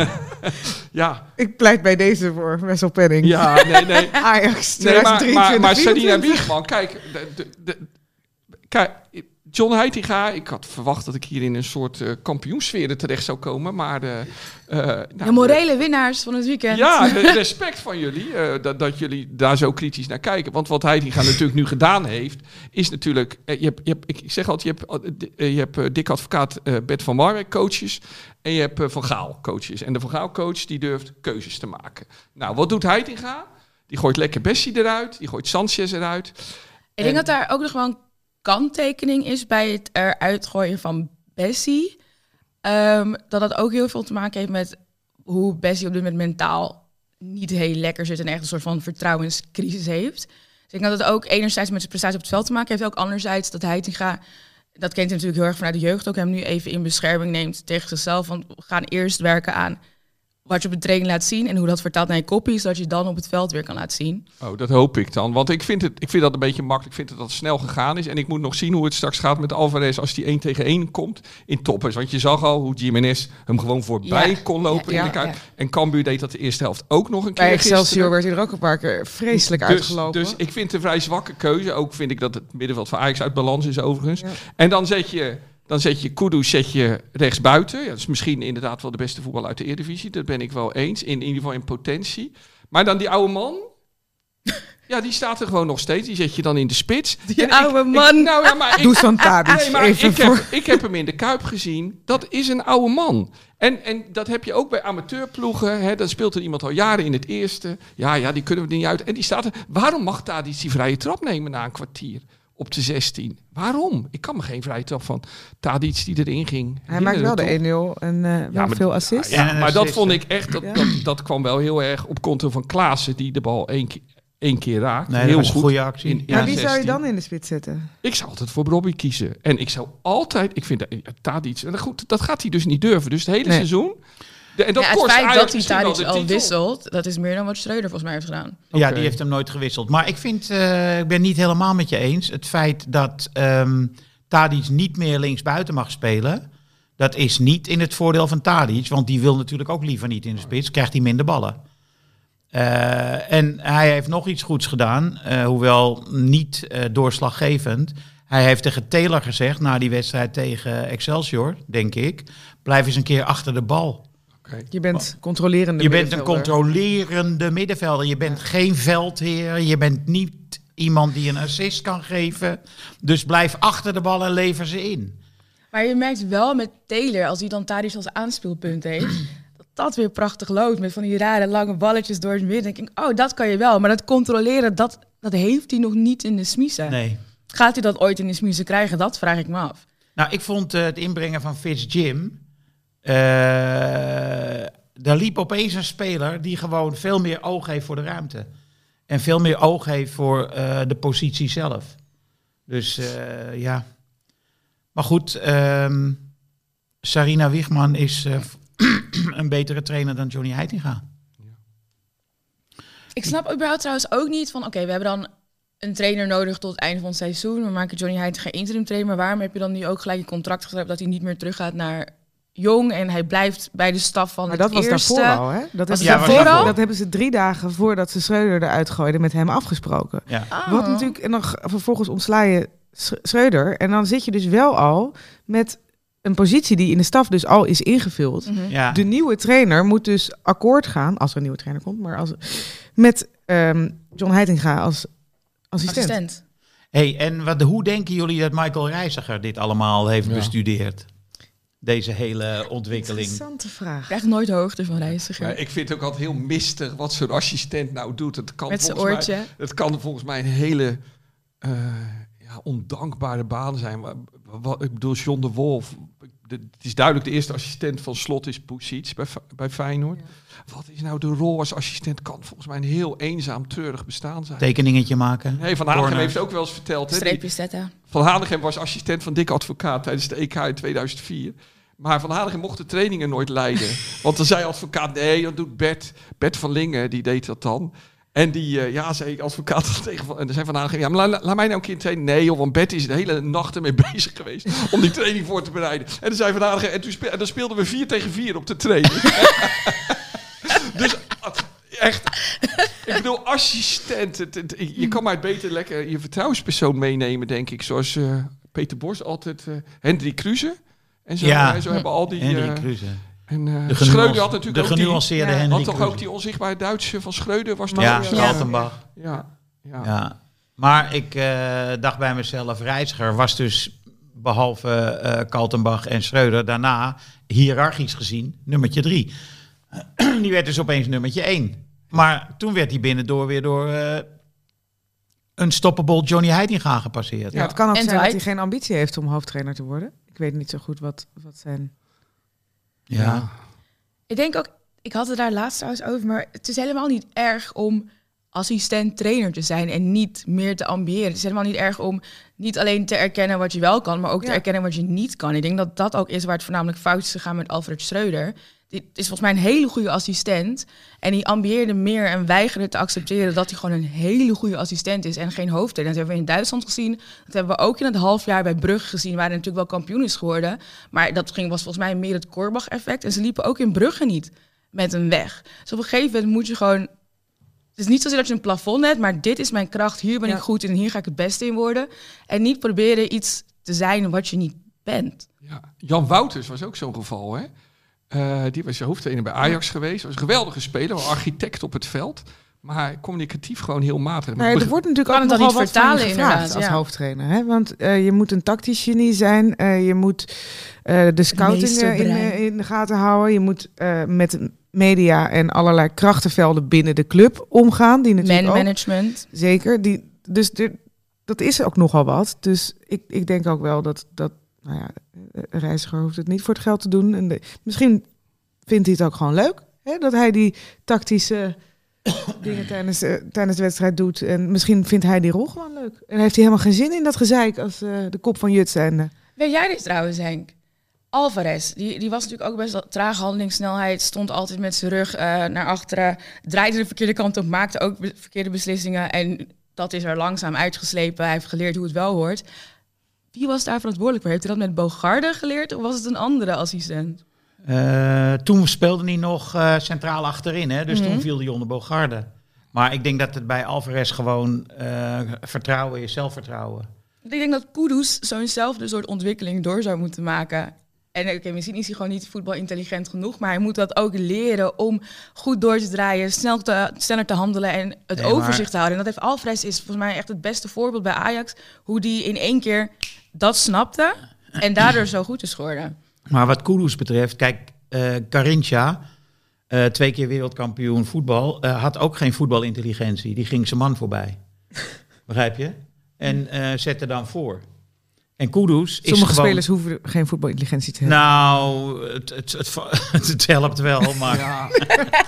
ja, Ik pleit bij deze voor Wessel Penning. ja, nee, nee. Ajax Nee, maar, 2023, maar, maar Sarina 24. Wiegman, kijk, de, de, de- kijk, John Heitinga, ik had verwacht dat ik hier in een soort eh kampioensfeer terecht zou komen, maar de, eh, nou, De morele winnaars van het weekend. ja, respect van jullie eh, dat, dat jullie daar zo kritisch naar kijken. Want wat Heitinga natuurlijk nu gedaan heeft, is natuurlijk, eh, je hebt, je hebt, ik zeg altijd, je hebt, eh, eh, je hebt eh, dik advocaat eh, Bert van Marwijk coaches en je hebt eh, Van Gaal coaches. En de Van Gaal coach die durft keuzes te maken. Nou, wat doet Heitinga? Die gooit lekker Bessie eruit, die gooit Sanchez eruit. Ik denk En- dat daar ook nog wel een kanttekening is bij het eruit gooien van Bessie. Ehm, dat dat ook heel veel te maken heeft met hoe Bessie op dit moment mentaal niet heel lekker zit en echt een soort van vertrouwenscrisis heeft. Dus ik denk dat het ook enerzijds met zijn prestatie op het veld te maken heeft, ook anderzijds dat Heitinga, dat kent hij natuurlijk heel erg vanuit de jeugd, ook hem nu even in bescherming neemt tegen zichzelf. Want we gaan eerst werken aan wat je op de training laat zien en hoe dat vertaalt naar je kopie, zodat je dan op het veld weer kan laten zien. Oh, dat hoop ik dan. Want ik vind, het, ik vind dat een beetje makkelijk. Ik vind dat het snel gegaan is. En ik moet nog zien hoe het straks gaat met Alvarez als die 1 tegen 1 komt in toppers. Want je zag al hoe Jiménez hem gewoon voorbij Ja. kon lopen Ja, in de kaart. En Cambuur deed dat de eerste helft ook nog een keer Bij Excelsior werd hij er ook een paar keer vreselijk Dus, uitgelopen. dus ik vind het een vrij zwakke keuze. Ook vind ik dat het middenveld van Ajax uit balans is overigens. En dan zet je, dan zet je Kudus zet je rechts buiten. Ja, dat is misschien inderdaad wel de beste voetbal uit de Eredivisie. Dat ben ik wel eens. In, in ieder geval in potentie. Maar dan die oude man. Ja, die staat er gewoon nog steeds. Die zet je dan in de spits. Die En ik- oude ik- man. nou ja, maar ik, Dusan Tadic, Nee, maar even ik, voor... heb, ik heb hem in de Kuip gezien. Dat is een oude man. En, en dat heb je ook bij amateurploegen. Hè. Dan speelt er iemand al jaren in het eerste. Ja, ja, die kunnen we er niet uit. En die staat er. Waarom mag Tadic die vrije trap nemen na een kwartier? Op de 16. Waarom? Ik kan me geen vrije trap van Tadic die erin ging. Hij maakt wel de 1-0 en eh, wel maar- veel assists. Ja, maar dat vond ik echt. Dat, Ja. dat, dat kwam wel heel erg op konto van Klaassen. Die de bal één keer, één keer raakt. Nee, heel een goed. goede actie. In- maar ja, wie zou je 16. dan in de spits zetten? Ik zou altijd voor Robbie kiezen. En ik zou altijd, ik vind Tadic, en goed, dat gaat hij dus niet durven. Dus het hele Nee. seizoen. De, en dat ja, het kost feit dat hij Tadic al titel. wisselt, dat is meer dan wat Schreuder volgens mij heeft gedaan. Ja, die heeft hem nooit gewisseld. Maar ik vind, eh, ik ben niet helemaal met je eens. Het feit dat ehm Tadic niet meer linksbuiten mag spelen, dat is niet in het voordeel van Tadic, want die wil natuurlijk ook liever niet in de spits, krijgt hij minder ballen. Eh, en hij heeft nog iets goeds gedaan, eh, hoewel niet eh, doorslaggevend. Hij heeft tegen Taylor gezegd, na die wedstrijd tegen Excelsior, denk ik, blijf eens een keer achter de bal. Je bent controlerende Je bent een controlerende middenvelder. Je bent geen veldheer. Je bent niet iemand die een assist kan geven. Dus blijf achter de bal en lever ze in. Maar je merkt wel met Taylor, als hij dan Tadic als aanspeelpunt heeft, dat dat weer prachtig loopt met van die rare lange balletjes door het midden. Denk ik, oh, dat kan je wel. Maar dat controleren, dat, dat heeft hij nog niet in de smiezen. Nee. Gaat hij dat ooit in de smiezen krijgen? Dat vraag ik me af. Nou, ik vond eh, het inbrengen van Fitz Jim... eh, daar liep opeens een speler die gewoon veel meer oog heeft voor de ruimte. En veel meer oog heeft voor eh, de positie zelf. Dus eh, ja. Maar goed, ehm, Sarina Wiegman is eh, een betere trainer dan Johnny Heitinga. Ik snap überhaupt trouwens ook niet van, oké, we hebben dan een trainer nodig tot het einde van het seizoen. We maken Johnny Heiting geen interim trainer. Maar waarom heb je dan nu ook gelijk een contract geschreven dat hij niet meer teruggaat naar Jong en hij blijft bij de staf van Maar het dat was eerste. daarvoor al, hè? Dat, Was hebben al? dat hebben ze drie dagen voordat ze Schreuder eruit gooiden met hem afgesproken. Ja. Oh. Wat natuurlijk, en dan vervolgens ontsla je Sch- Schreuder. En dan zit je dus wel al met een positie die in de staf dus al is ingevuld. Mhm. Ja. De nieuwe trainer moet dus akkoord gaan, als er een nieuwe trainer komt, maar als, met ehm, John Heitinga als assistent. Assistent. Hey, en wat, hoe denken jullie dat Michael Reiziger dit allemaal heeft Ja. bestudeerd? Deze hele ontwikkeling. Interessante vraag. Krijgt nooit de hoogte van reiziger. Maar ik vind het ook altijd heel mistig wat zo'n assistent nou doet. Het kan Met zijn mij-. Het kan volgens mij een hele eh, ja, ondankbare baan zijn. Maar, wat, ik bedoel, John de Wolf. De- het is duidelijk de eerste assistent van Slot is Poesiets bij, bij Feyenoord. Wat is nou de rol als assistent? Kan volgens mij een heel eenzaam, treurig bestaan zijn. Tekeningetje maken. Nee, Van Hanegem heeft ook wel eens verteld. Streepjes zetten. van Hanegem was assistent van Dick Advocaat tijdens de EK in 2004. Maar Van Hanegem mocht de trainingen nooit leiden. Want dan zei advocaat, nee, dat doet Bert. Bert van Lingen, die deed dat dan. En die, eh, ja, zei advocaat tegen Van... En dan zei Van Hanegem, ja, maar la- laat mij nou een keer trainen. Nee, joh, want Bert is de hele nacht ermee bezig geweest om die training voor te bereiden. En dan zei Van Hanegem, en, toen en dan speelden we 4 tegen 4 op de training. dus echt, ik bedoel, assistent. het- het- je kan maar beter lekker je vertrouwenspersoon meenemen, denk ik. Zoals eh, Peter Bos altijd, eh Hendrik Kruse. En zo, Ja. hè, zo hebben al die... Hendrik Kruse. En eh De, Schreuder had natuurlijk de ook die... genuanceerde Had toch ook die onzichtbare Duitse van Schreuder? Was Ja? Ja. Kaltenbach. Ja, ja. Ja. Maar ik eh, dacht bij mezelf, Reiziger was dus behalve eh Kaltenbach en Schreuder daarna hiërarchisch gezien nummertje drie. Die werd dus opeens nummertje één. Maar toen werd hij binnendoor weer door eh, een stoppable Johnny Heitinga gepasseerd. Ja, het kan ook En zijn dat hij geen ambitie heeft om hoofdtrainer te worden. Ik weet niet zo goed wat, wat zijn... Ja. Ik denk ook, ik had het daar laatst trouwens over, maar het is helemaal niet erg om assistent trainer te zijn en niet meer te ambiëren. Het is helemaal niet erg om niet alleen te erkennen wat je wel kan, maar ook te erkennen wat je niet kan. Ik denk dat dat ook is waar het voornamelijk fout is gegaan met Alfred Schreuder. Is volgens mij een hele goede assistent. En die ambieerde meer en weigerde te accepteren dat hij gewoon een hele goede assistent is en geen hoofdtrainer. Dat hebben we in Duitsland gezien. Dat hebben we ook in het halfjaar bij Brugge gezien, waar hij natuurlijk wel kampioen is geworden. Maar dat ging, was volgens mij meer het Korbach-effect. En ze liepen ook in Brugge niet met een weg. Dus op een gegeven moment moet je gewoon... Het is niet zozeer dat je een plafond hebt, maar dit is mijn kracht. Hier ben Ja. ik goed in en hier ga ik het beste in worden. En niet proberen iets te zijn wat je niet bent. Ja. Jan Wouters was ook zo'n geval, hè? Eh, die was hoofdtrainer bij Ajax geweest. Was een geweldige speler, wel architect op het veld. Maar communicatief gewoon heel matig. Nee, er wordt natuurlijk ook nogal niet wat van je vertalen, gevraagd inderdaad, als ja. hoofdtrainer. Hè? Want eh, je moet een tactisch genie zijn. eh, je moet eh, de scouting eh, in, in de gaten houden. Je moet eh, met media en allerlei krachtenvelden binnen de club omgaan. Die natuurlijk Man ook, management. Zeker. Die, dus er- dat is ook nogal wat. Dus ik, ik denk ook wel dat, dat nou ja, een reiziger hoeft het niet voor het geld te doen. En de- misschien vindt hij het ook gewoon leuk. Hè? Dat hij die tactische dingen tijdens, eh, tijdens de wedstrijd doet. En misschien vindt hij die rol gewoon leuk. En heeft hij helemaal geen zin in dat gezeik als eh, de kop van Jut. Weet jij dit trouwens, Henk? Alvarez, die, die was natuurlijk ook best wel trage handelingssnelheid. Stond altijd met zijn rug eh, naar achteren. Draaide de verkeerde kant op, maakte ook verkeerde beslissingen. En dat is er langzaam uitgeslepen. Hij heeft geleerd hoe het wel hoort. Wie was daar verantwoordelijk voor? Heeft hij dat met Bogarde geleerd of was het een andere assistent? Eh, toen speelde hij nog eh, centraal achterin, hè? dus Mhm. toen viel hij onder Bogarde. Maar ik denk dat het bij Alvarez gewoon eh, vertrouwen is, zelfvertrouwen. Ik denk dat Kudus zo'nzelfde soort ontwikkeling door zou moeten maken. En oké, misschien is hij gewoon niet voetbalintelligent genoeg, maar hij moet dat ook leren om goed door te draaien, snel te, sneller te handelen en het Nee, maar- overzicht te houden. En dat heeft Alvarez is volgens mij echt het beste voorbeeld bij Ajax, hoe die in één keer dat snapte en daardoor zo goed is geworden. Maar wat Kudus betreft, kijk, eh Carinthia, eh, twee keer wereldkampioen voetbal, eh, had ook geen voetbalintelligentie. Die ging zijn man voorbij. Begrijp je? En eh zette dan voor. En Kudus is Sommige gewoon... spelers hoeven geen voetbalintelligentie te hebben. Nou, het, het, het, het helpt wel, maar... Ja.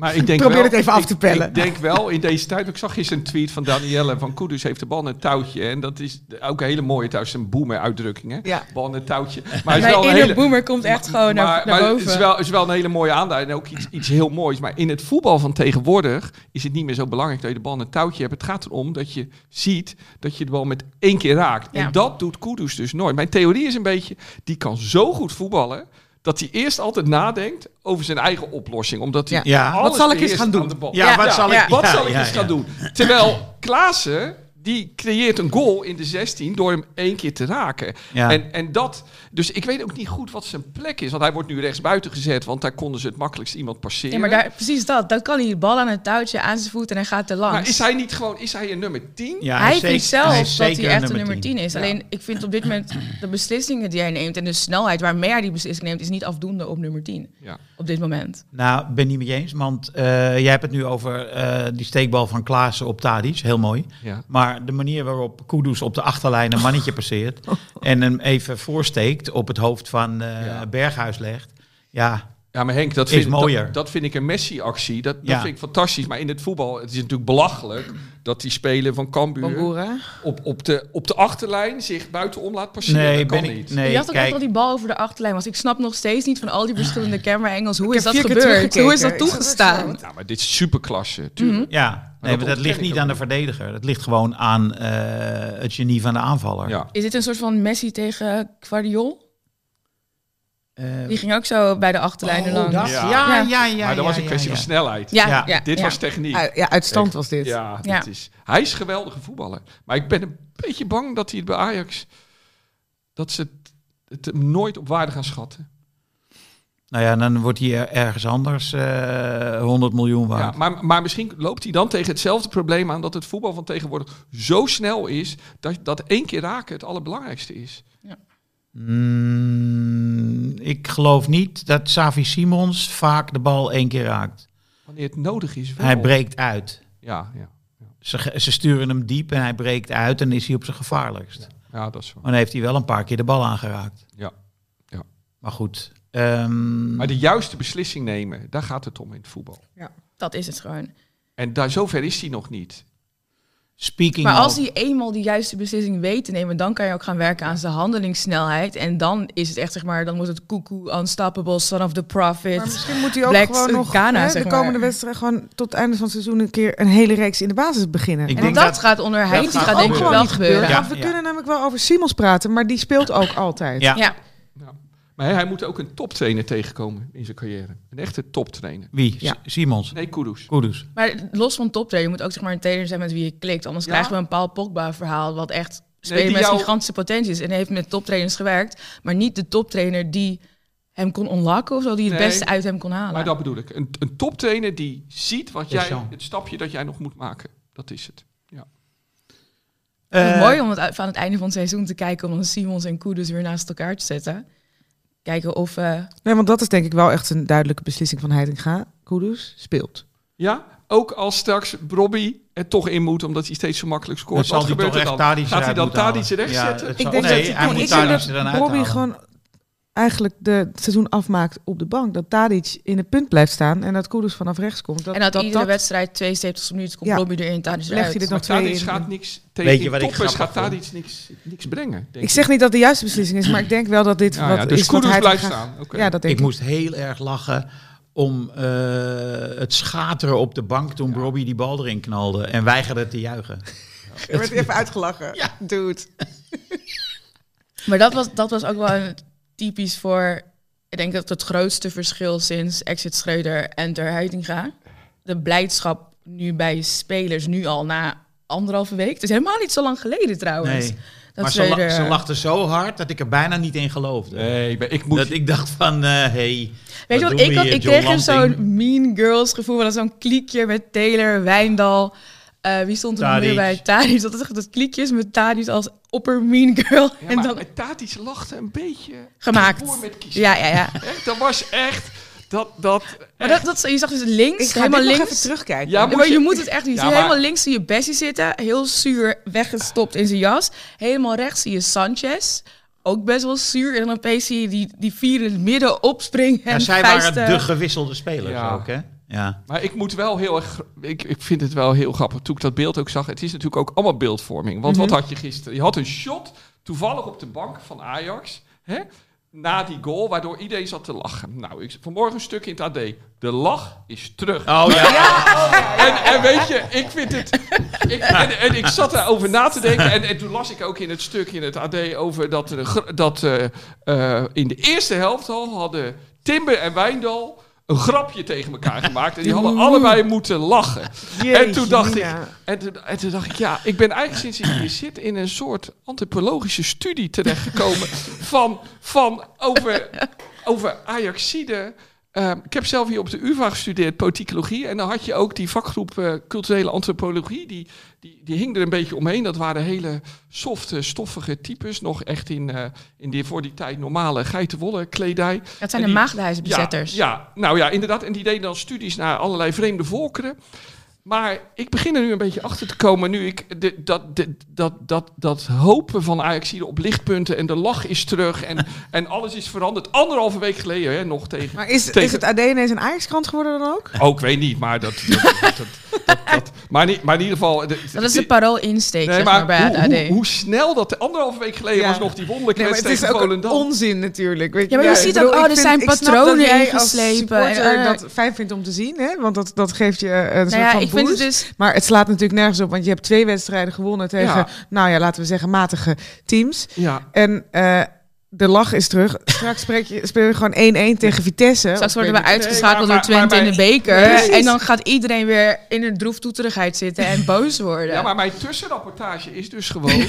Maar ik denk Probeer wel, het even ik- af te pellen. Ik denk wel in deze tijd. Ik zag gisteren een tweet van Danielle van Kudus heeft de bal en een touwtje. En dat is ook een hele mooie touwtje. Een boomer uitdrukking. Hè? Ja. Bal en een touwtje. Maar het is Mijn wel een hele, boomer komt echt gewoon naar, maar, naar maar boven. het is wel, het is wel een hele mooie aanduiding. En ook iets, iets heel moois. Maar in het voetbal van tegenwoordig is het niet meer zo belangrijk dat je de bal en een touwtje hebt. Het gaat erom dat je ziet dat je de bal met één keer raakt. Ja. En dat doet Kudus dus nooit. Mijn theorie is een beetje, die kan zo goed voetballen. Dat hij eerst altijd nadenkt over zijn eigen oplossing. Omdat hij Ja. Wat zal ik eens gaan doen? Ja, wat zal ik... Wat zal ik eens gaan doen? Terwijl Klaassen, die creëert een goal in de 16 door hem één keer te raken. Ja. En, en dat, dus ik weet ook niet goed wat zijn plek is. Want hij wordt nu rechts buiten gezet, want daar konden ze het makkelijkst iemand passeren. ja, maar daar, precies dat. Dan kan hij de bal aan een touwtje aan zijn voet en hij gaat er langs. Maar is hij niet gewoon, is hij een nummer 10? Ja, hij is vindt zelf hij dat hij echt een nummer 10 is. Ja. Alleen ik vind op dit moment de beslissingen die hij neemt en de snelheid waarmee hij die beslissing neemt, is niet afdoende op nummer 10. Ja. Op dit moment. Nou, ben niet met je eens, want eh, jij hebt het nu over eh, die steekbal van Klaassen op Tadic. Heel mooi. Ja. Maar de manier waarop Kudus op de achterlijn een mannetje passeert en hem even voorsteekt op het hoofd van eh, Ja. Berghuis legt. Ja, Ja, maar Henk, dat Is vind, mooier. Dat, dat vind ik een Messi-actie. Dat, dat Ja. vind ik fantastisch. Maar in het voetbal, het is natuurlijk belachelijk dat die speler van Cambuur op, op, de, op de achterlijn zich buitenom laat passeren. nee, dat kan ben ik. niet. Nee, je had ook kijk, echt al die bal over de achterlijn. Want ik snap nog steeds niet van al die verschillende camera-angles. Hoe Ik is dat gebeurd? Hoe is dat teruggekeken. Is dat toegestaan? Ja, maar dit is superklasse, tuurlijk. Ja, nee, dat maar dat ligt niet aan de verdediger. Dat ligt gewoon aan eh, het genie van de aanvaller. Ja. Is dit een soort van Messi tegen Guardiol? Eh, Die ging ook zo bij de achterlijnen oh, langs. dat- Ja. ja, ja, Ja. ja, maar dat was een ja, kwestie ja. van snelheid. Ja, Ja, ja, Dit ja. was techniek. Ja, uit stand Echt. was dit. Ja, Ja. Dit is, hij is een geweldige voetballer. Maar ik ben een beetje bang dat hij het bij Ajax... dat ze het, het hem nooit op waarde gaan schatten. Nou ja, dan wordt hij er- ergens anders eh 100 miljoen Ja, waard. maar, maar misschien loopt hij dan tegen hetzelfde probleem aan... dat het voetbal van tegenwoordig zo snel is... dat, dat één keer raken het allerbelangrijkste is. Mm, ik geloof niet dat Savi Simons vaak de bal één keer raakt. Wanneer het nodig is wel. Hij breekt uit. Ja, ja, Ze, ze sturen hem diep en hij breekt uit en is hij op zijn gevaarlijkst. ja, dat is zo. Maar dan heeft hij wel een paar keer de bal aangeraakt. Ja, ja. Maar goed. Ehm, Maar de juiste beslissing nemen, daar gaat het om in het voetbal. Dat is het gewoon. En daar, zover is hij nog niet. speaking Maar als hij eenmaal die juiste beslissing weet te nemen, dan kan je ook gaan werken aan zijn handelingssnelheid. En dan is het echt, zeg maar, dan wordt het koekoe, unstoppable, son of the prophet. Maar misschien moet hij ook gewoon nog Ghana, hè, zeg de komende wedstrijd gewoon tot het einde van het seizoen een keer een hele reeks in de basis beginnen. Ik en denk dat, dat- gaat onder dat Heinz, die gaat gaat ook denk ik gewoon wel gebeuren. Ja. We kunnen namelijk wel over Simons praten, maar die speelt ook altijd. Ja. Ja. Maar hij, hij moet ook een toptrainer tegenkomen in zijn carrière. Een echte toptrainer. Wie? Ja. Simons. Nee, Kudus. Kudus. Maar los van toptrainer, je moet ook zeg maar een trainer zijn met wie je klikt. Anders Ja. krijgen we een Paul Pogba verhaal, wat echt die met jou- gigantische potentie is. En hij heeft met toptrainers gewerkt, maar niet de toptrainer die hem kon onlakken of zo, die het Nee, beste uit hem kon halen. Maar dat bedoel ik. Een, een toptrainer die ziet wat jij, het stapje dat jij nog moet maken. Dat is het. Ja. Het is Eh, mooi om het aan het einde van het seizoen te kijken om dan Simons en Kudus weer naast elkaar te zetten. Kijken of... eh, Nee, want dat is denk ik wel echt een duidelijke beslissing van Heitinga. Kudus speelt. ja, ook als straks Robbie er toch in moet, omdat hij steeds zo makkelijk scoort. Dan zal Wat hij gebeurt toch er dan? Tadic Gaat hij dan. Tadic rechts Ja, zetten? het Ik denk nee, dat hij moet ik Tadic denk er dan uithalen. gewoon eigenlijk de, het seizoen afmaakt op de bank. Dat Tadic in het punt blijft staan en dat Kudus vanaf rechts komt. Dat, en dat, dat, iedere dat wedstrijd 72 minuten komt Ja. Robbie erin, Tadic Legt eruit. hij Maar nog twee Tadic in. gaat niks tegen Weet je wat ik gaat vond? Tadic niks, niks brengen. denk Ik zeg niet dat de juiste beslissing is, maar ik denk wel dat dit Ja, wat ja, dus is wat Kudus hij blijft staan. Oké. Ja, dat denk Ik ik. moest heel erg lachen om eh, het schateren op de bank toen Robbie die bal erin knalde en weigerde te juichen. Er werd even uitgelachen. Ja. Dude. Maar dat was, dat was ook wel een typisch voor... Ik denk dat het grootste verschil sinds Exit Schreuder en Ter Heitinga... de blijdschap nu bij spelers, nu al na anderhalve week... Het is helemaal niet zo lang geleden trouwens. Nee. Dat maar ze, ze lachte zo hard dat ik er bijna niet in geloofde. Nee, ik moet... Dat ik dacht van, eh hey, Weet je wat ik, had, ik kreeg zo'n Mean Girls gevoel. Dat zo'n kliekje met Taylor, Wijndal. eh, wie stond er nog meer bij? Tadic. Dat is echt dat kliekjes met Tadic als opper Mean Girl. Ja, en maar dan Tadic lachte een beetje... gemaakt. Voor met kiezen. Ja, ja, ja. Echt, dat was echt... Dat, dat, Maar dat, dat, je zag dus links, Ik ga helemaal links. even terugkijken. Ja, Ja, moet maar je, je- moet het echt niet. Ja, maar- helemaal links zie je Bessie zitten, heel zuur weggestopt in zijn jas. Helemaal rechts zie je Sanchez, ook best wel zuur. En dan opeens zie je die, die vier in het midden opspringen. Ja, En zij vuisten. waren de gewisselde spelers Ja. ook, hè? Ja. Maar ik moet wel heel erg. Ik, ik vind het wel heel grappig. Toen ik dat beeld ook zag. Het is natuurlijk ook allemaal beeldvorming. Want wat had je gisteren? Je had een shot toevallig op de bank van Ajax. Hè? Na die goal, waardoor iedereen zat te lachen. Nou, ik, vanmorgen een stuk in het AD. De lach is terug. Oh ja. En, en weet je, ik vind het. Ik, en, en ik zat daarover na te denken. En, en toen las ik ook in het stuk in het AD over dat, dat eh, eh, in de eerste helft al hadden Timber en Wijndal een grapje tegen elkaar gemaakt. En die hadden allebei moeten lachen. en toen dacht ik. En toen, en toen dacht ik, ja, ik ben eigenlijk sinds ik hier zit in een soort antropologische studie terechtgekomen van, van over, over Ajaxide. Ehm, ik heb zelf hier op de UvA gestudeerd, politicologie. En dan had je ook die vakgroep eh, culturele antropologie. Die, die, die hing er een beetje omheen. Dat waren hele softe, stoffige types. Nog echt in, eh, in die voor die tijd normale geitenwolle kledij. Dat zijn En de maagdenhuizenbezetters. Ja, ja, nou ja, inderdaad. En die deden dan studies naar allerlei vreemde volkeren. Maar ik begin er nu een beetje achter te komen. Nu ik de, dat, de, dat, dat, dat hopen van Ajax op lichtpunten. En de lach is terug. En, en alles is veranderd. Anderhalve week geleden hè, nog tegen. Maar is, tegen- is het AD ineens een Ajax-krant geworden dan ook? Oh, ik weet niet. Maar dat. dat, dat, dat, dat- dat- maar, niet, maar in ieder geval. de- Dat is de parool insteek, Nee, zeg maar bij hoe, het AD. hoe, hoe snel dat... Anderhalve week geleden Ja. was nog die wonderlijke Nee, maar het wedstrijd is tegen Volendam. onzin natuurlijk. Weet Ja, maar je ik ziet bedoel, ook, oh, ik er vind- zijn ik snap patronen dat jij ingeslepen Als supporter en, eh, dat fijn vindt om te zien, hè? want dat, dat geeft je eh, een soort Nou ja, van ik vind het boost. dus... Maar het slaat natuurlijk nergens op, want je hebt twee wedstrijden gewonnen tegen, Ja. nou ja, laten we zeggen, matige teams. Ja, En eh, de lach is terug. Straks spreek je, speel je gewoon 1-1 tegen Vitesse. Straks worden we uitgeschakeld Nee, maar- door Twente maar- in de beker. Precies. En dan gaat iedereen weer in een droeftoeterigheid zitten en boos worden. Ja, maar mijn tussenrapportage is dus gewoon...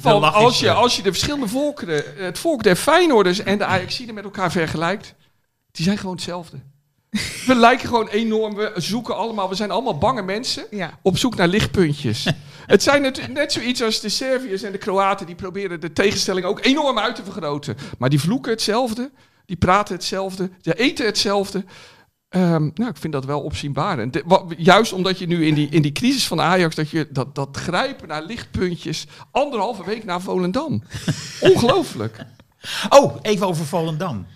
van als, je, als je de verschillende volkeren, het volk der Feyenoorders en de Ajaxiden met elkaar vergelijkt, die zijn gewoon hetzelfde. We lijken gewoon enorm, we zoeken allemaal, we zijn allemaal bange mensen Ja. op zoek naar lichtpuntjes. het zijn net, net zoiets als de Serviërs en de Kroaten, die proberen de tegenstelling ook enorm uit te vergroten. Maar die vloeken hetzelfde, die praten hetzelfde, die eten hetzelfde. Ehm, nou, ik vind dat wel opzienbarend. De- wa- juist omdat je nu in die, in die crisis van Ajax, dat je dat, dat grijpen naar lichtpuntjes, anderhalve week na Volendam. Ongelooflijk. Oh, even over Volendam.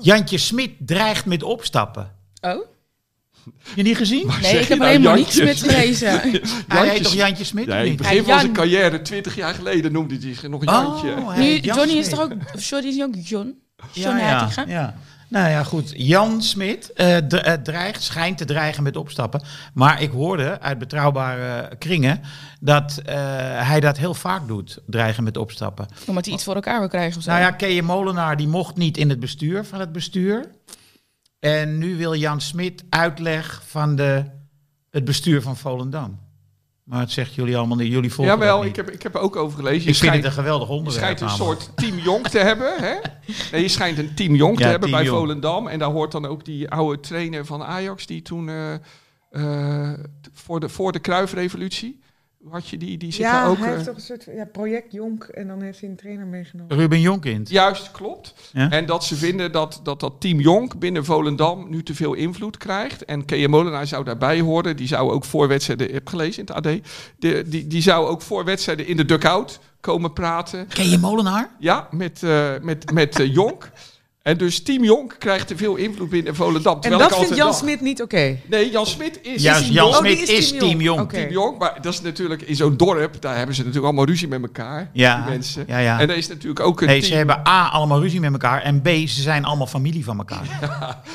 Jantje Smit dreigt met opstappen. Oh? Je niet gezien? Nee, ik heb nou, alleen maar Jantje? niets met gelezen. Hij heet toch Jantje Smit? Nee, in het begin van zijn carrière, 20 jaar geleden, noemde hij zich nog Jantje. Oh, hij Nu, Jan Johnny is toch ook... Johnny is ook John? John ja, ja. Nou ja, goed. Jan Smit eh, eh, dreigt, schijnt te dreigen met opstappen. Maar ik hoorde uit betrouwbare kringen dat eh, hij dat heel vaak doet, dreigen met opstappen. Omdat hij iets voor elkaar wil krijgen of zo. Nou ja, Keje Molenaar die mocht niet in het bestuur van het bestuur. En nu wil Jan Smit uitleg van de, het bestuur van Volendam. Maar het zegt jullie allemaal niet. Jullie volgen Jawel, ik heb, ik heb er ook over gelezen. Je Ik vind schijnt, het een geweldig je onderwerp. schijnt een soort team Jong te hebben. Hè? Nee, je schijnt een team Jong te hebben bij Jong. Volendam. En daar hoort dan ook die oude trainer van Ajax, die toen eh, eh, voor, de, voor de Kruifrevolutie, had je die, die zit Ja, daar ook... hij eh, heeft toch een soort ja, project Jonk en dan heeft hij een trainer meegenomen. Ruben Jonkind. Juist, klopt. Ja? En dat ze vinden dat, dat dat team Jonk binnen Volendam nu te veel invloed krijgt. En Keje Molenaar zou daarbij horen. Die zou ook voor wedstrijden, ik heb gelezen in het AD, de, die, die zou ook voor wedstrijden in de dugout komen praten. Ken je Molenaar? Ja, met, eh, met, met eh, Jonk. En dus team Jonk krijgt te veel invloed binnen Volendam. En terwijl dat ik vindt Jan dacht- Smit niet oké. Nee, Jan Smit is Juist, Jan Jonk. Oh, Smit is is Team Team Jonk, maar dat is natuurlijk in zo'n dorp, daar hebben ze natuurlijk allemaal ruzie met elkaar. Ja, die mensen. ja, ja. En er is natuurlijk ook een Nee, team. ze hebben A, allemaal ruzie met elkaar. En B, ze zijn allemaal familie van elkaar.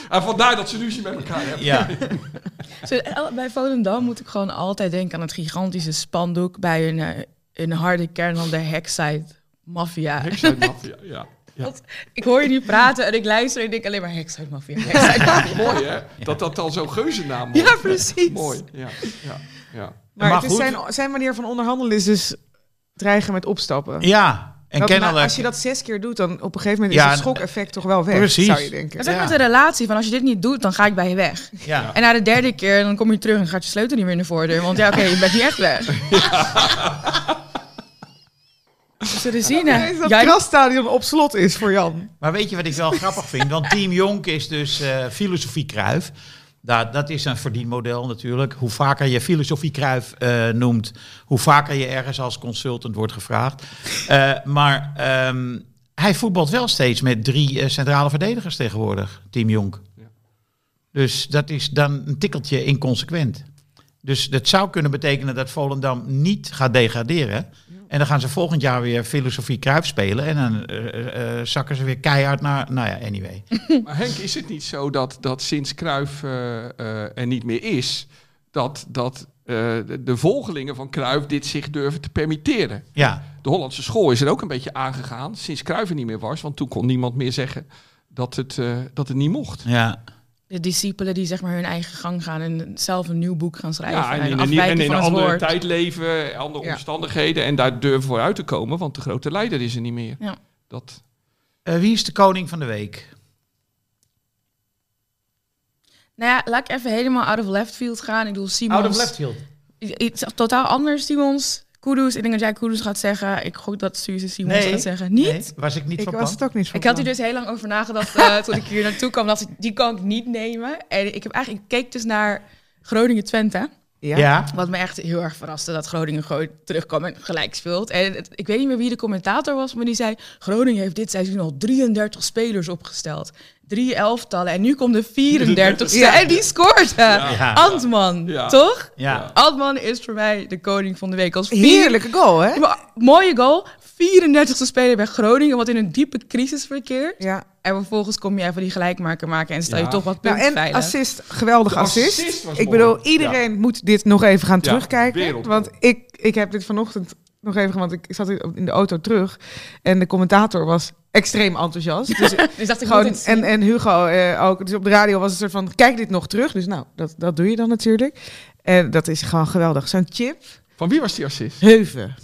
En vandaar dat ze ruzie met elkaar hebben. Ja. Bij Volendam moet ik gewoon altijd denken aan het gigantische spandoek bij een, eh, een harde kern van de Hexside Mafia. Hexside Mafia, ja. Ja. Ik hoor je nu praten en ik luister en ik denk alleen maar Hexside Mafia. Mooi hè? Dat dat al zo'n geuzennaam wordt. Ja, precies. Mooi, ja. ja, ja. Maar, Maar het is zijn, zijn manier van onderhandelen is dus dreigen met opstappen. ja. En kennelijk... als je dat zes keer doet, dan op een gegeven moment Ja, is het schokeffect toch wel weg, precies. zou je denken. Dat is ook Ja. met een relatie, van als je dit niet doet, dan ga ik bij je weg. Ja. En na de derde keer, dan kom je terug en gaat je sleutel niet meer in de voordeur. Want ja, oké, je bent niet echt weg. zullen zien. hè. Ineens dat Jij- grasstadion op slot is voor Jan. Maar weet je wat ik wel grappig vind? Want Team Jonk is dus eh, filosofie Kruif. Dat, dat is een verdienmodel natuurlijk. Hoe vaker je filosofie Kruif eh, noemt, hoe vaker je ergens als consultant wordt gevraagd. Eh, maar ehm, hij voetbalt wel steeds met drie eh, centrale verdedigers tegenwoordig, Team Jonk. Dus dat is dan een tikkeltje inconsequent. Dus dat zou kunnen betekenen dat Volendam niet gaat degraderen. En dan gaan ze volgend jaar weer filosofie Kruif spelen. En dan eh, eh, eh, zakken ze weer keihard naar... Nou ja, anyway. Maar Henk, is het niet zo dat, dat sinds eh, eh, er niet meer is, dat, dat eh, de, de volgelingen van Cruijff dit zich durven te permitteren? Ja, De Hollandse school is er ook een beetje aangegaan sinds Cruijff er niet meer was, want toen kon niemand meer zeggen dat het, eh, dat het niet mocht. ja. De discipelen die zeg maar hun eigen gang gaan en zelf een nieuw boek gaan schrijven. Ja, en en in een, en in andere woord. tijd leven, andere Ja. omstandigheden en daar durven vooruit te komen, want de grote leider is er niet meer. Ja. Dat, Eh, wie is de koning van de week? Nou ja, laat ik even helemaal out of left field gaan. Ik bedoel, Simons... Out of left field. Iets totaal anders, Simons. Kudus. Ik denk dat jij Kudus gaat zeggen. Ik gok dat Suze Simons Nee. gaat zeggen. Niet? Nee, was ik niet Ik van was plan. het ook niet van Ik had hier dus heel lang over nagedacht eh, toen ik hier naartoe kwam. Dat ik, die kan ik niet nemen. En ik heb eigenlijk ik keek dus naar Groningen-Twente. Ja. Ja. Wat me echt heel erg verraste dat Groningen gewoon terugkwam en gelijk speelt. En het- ik weet niet meer wie de commentator was, maar die zei... Groningen heeft dit seizoen al 33 spelers opgesteld. Drie elftallen en nu komt de 34ste Ja. en die scoort. Ja. Antman, Ja. toch? Ja. Antman is voor mij de koning van de week. Als vier- Heerlijke goal, hè? Maar Mooie goal. 34ste speler bij Groningen, wat in een diepe crisis verkeert. Ja. En vervolgens kom je even die gelijkmaker maken en stel je Ja. toch wat Nou, punten en veilig. assist, geweldig assist. assist was ik bedoel, iedereen moet dit nog even gaan Ja, terugkijken. Want ik, ik heb dit vanochtend nog even, want ik zat in de auto terug. En de commentator was extreem enthousiast. Dus Dus dacht ik gewoon, en, en Hugo eh, ook. Dus op de radio was het een soort van, kijk dit nog terug. Dus nou, dat, dat doe je dan natuurlijk. En dat is gewoon geweldig. Zo'n chip, van wie was die assist? Heuven.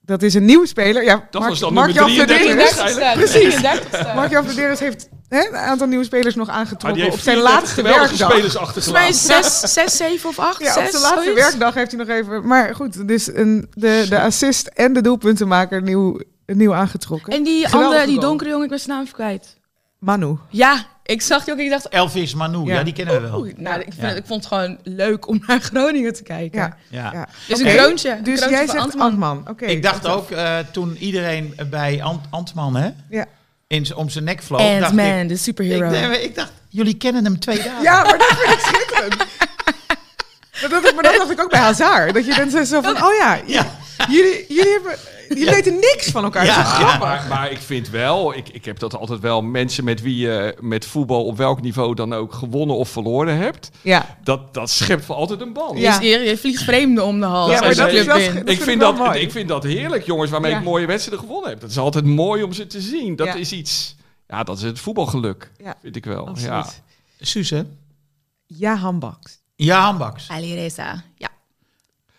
Dat is een nieuwe speler. Ja, Dat Mark, was dan Mark-Jan nummer 33 Flederis- waarschijnlijk. Precies. Mark-Jan Flederis heeft hè, een aantal nieuwe spelers nog Ah, die aangetrokken heeft op zijn 34 laatste werkdag. spelers achtergelaten. zes, zes, zeven of acht. Ja, op zes, zijn laatste zoiets. werkdag heeft hij nog even. Maar goed, dus een, de, de assist en de doelpuntenmaker nieuw, nieuw aangetrokken. En die Geweldige andere, die goal. donkere jongen, ik ben zijn naam even kwijt. Manu. Ja, ik zag die ook en ik dacht... Elvis Manu, ja, Ja. die kennen we wel. Oeh, nou, ik, vind Ja. het- ik vond het gewoon leuk om naar Groningen te kijken. Ja, Ja. ja. Dus Oké, een kroontje. een Dus kroontje jij voor zegt Antman. Antman. Oké. Ik dacht ook, eh, toen iedereen bij Ant Antman hè, Ja. in, z- om zijn nek vloog, dacht ik, Ant-Man, de ik, superhero. nee, ik dacht, jullie kennen hem twee dagen. Ja, maar dat vind ik schitterend. Dat, dacht ik- maar dat dacht ik ook bij Hazard. Dat je dan zo- zo van, oh ja, Ja. Jullie, jullie, hebben, jullie weten niks van elkaar. Ja. Dat is zo Ja, grappig. maar, maar ik vind wel, ik, ik heb dat altijd wel, mensen met wie je met voetbal op welk niveau dan ook gewonnen of verloren hebt, Ja, dat, dat schept voor altijd een band. Ja. Je, je, je vliegt vreemden om de hals. Ja, maar dat is wel dat ik, vind dat, mooi. ik vind dat heerlijk, jongens, waarmee Ja. ik mooie wedstrijden gewonnen heb. Dat is altijd mooi om ze te zien. Dat Ja. is iets, ja, dat is het voetbalgeluk, Ja, vind ik wel. Ja. absoluut. Suze? Ja, handbaks. Ja, handbaks. Ali Reza, ja.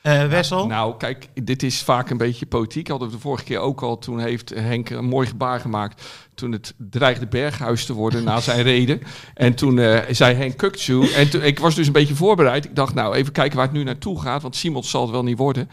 Eh, Wessel? Nou, kijk, dit is vaak een beetje politiek. Hadden we de vorige keer ook al. Toen heeft Henk een mooi gebaar gemaakt. Toen het dreigde Berghuis te worden na zijn reden. En toen eh, zei Henk Kukcu. En toen, ik was dus een beetje voorbereid. Ik dacht, nou, even kijken waar het nu naartoe gaat. Want Simons zal het wel niet worden.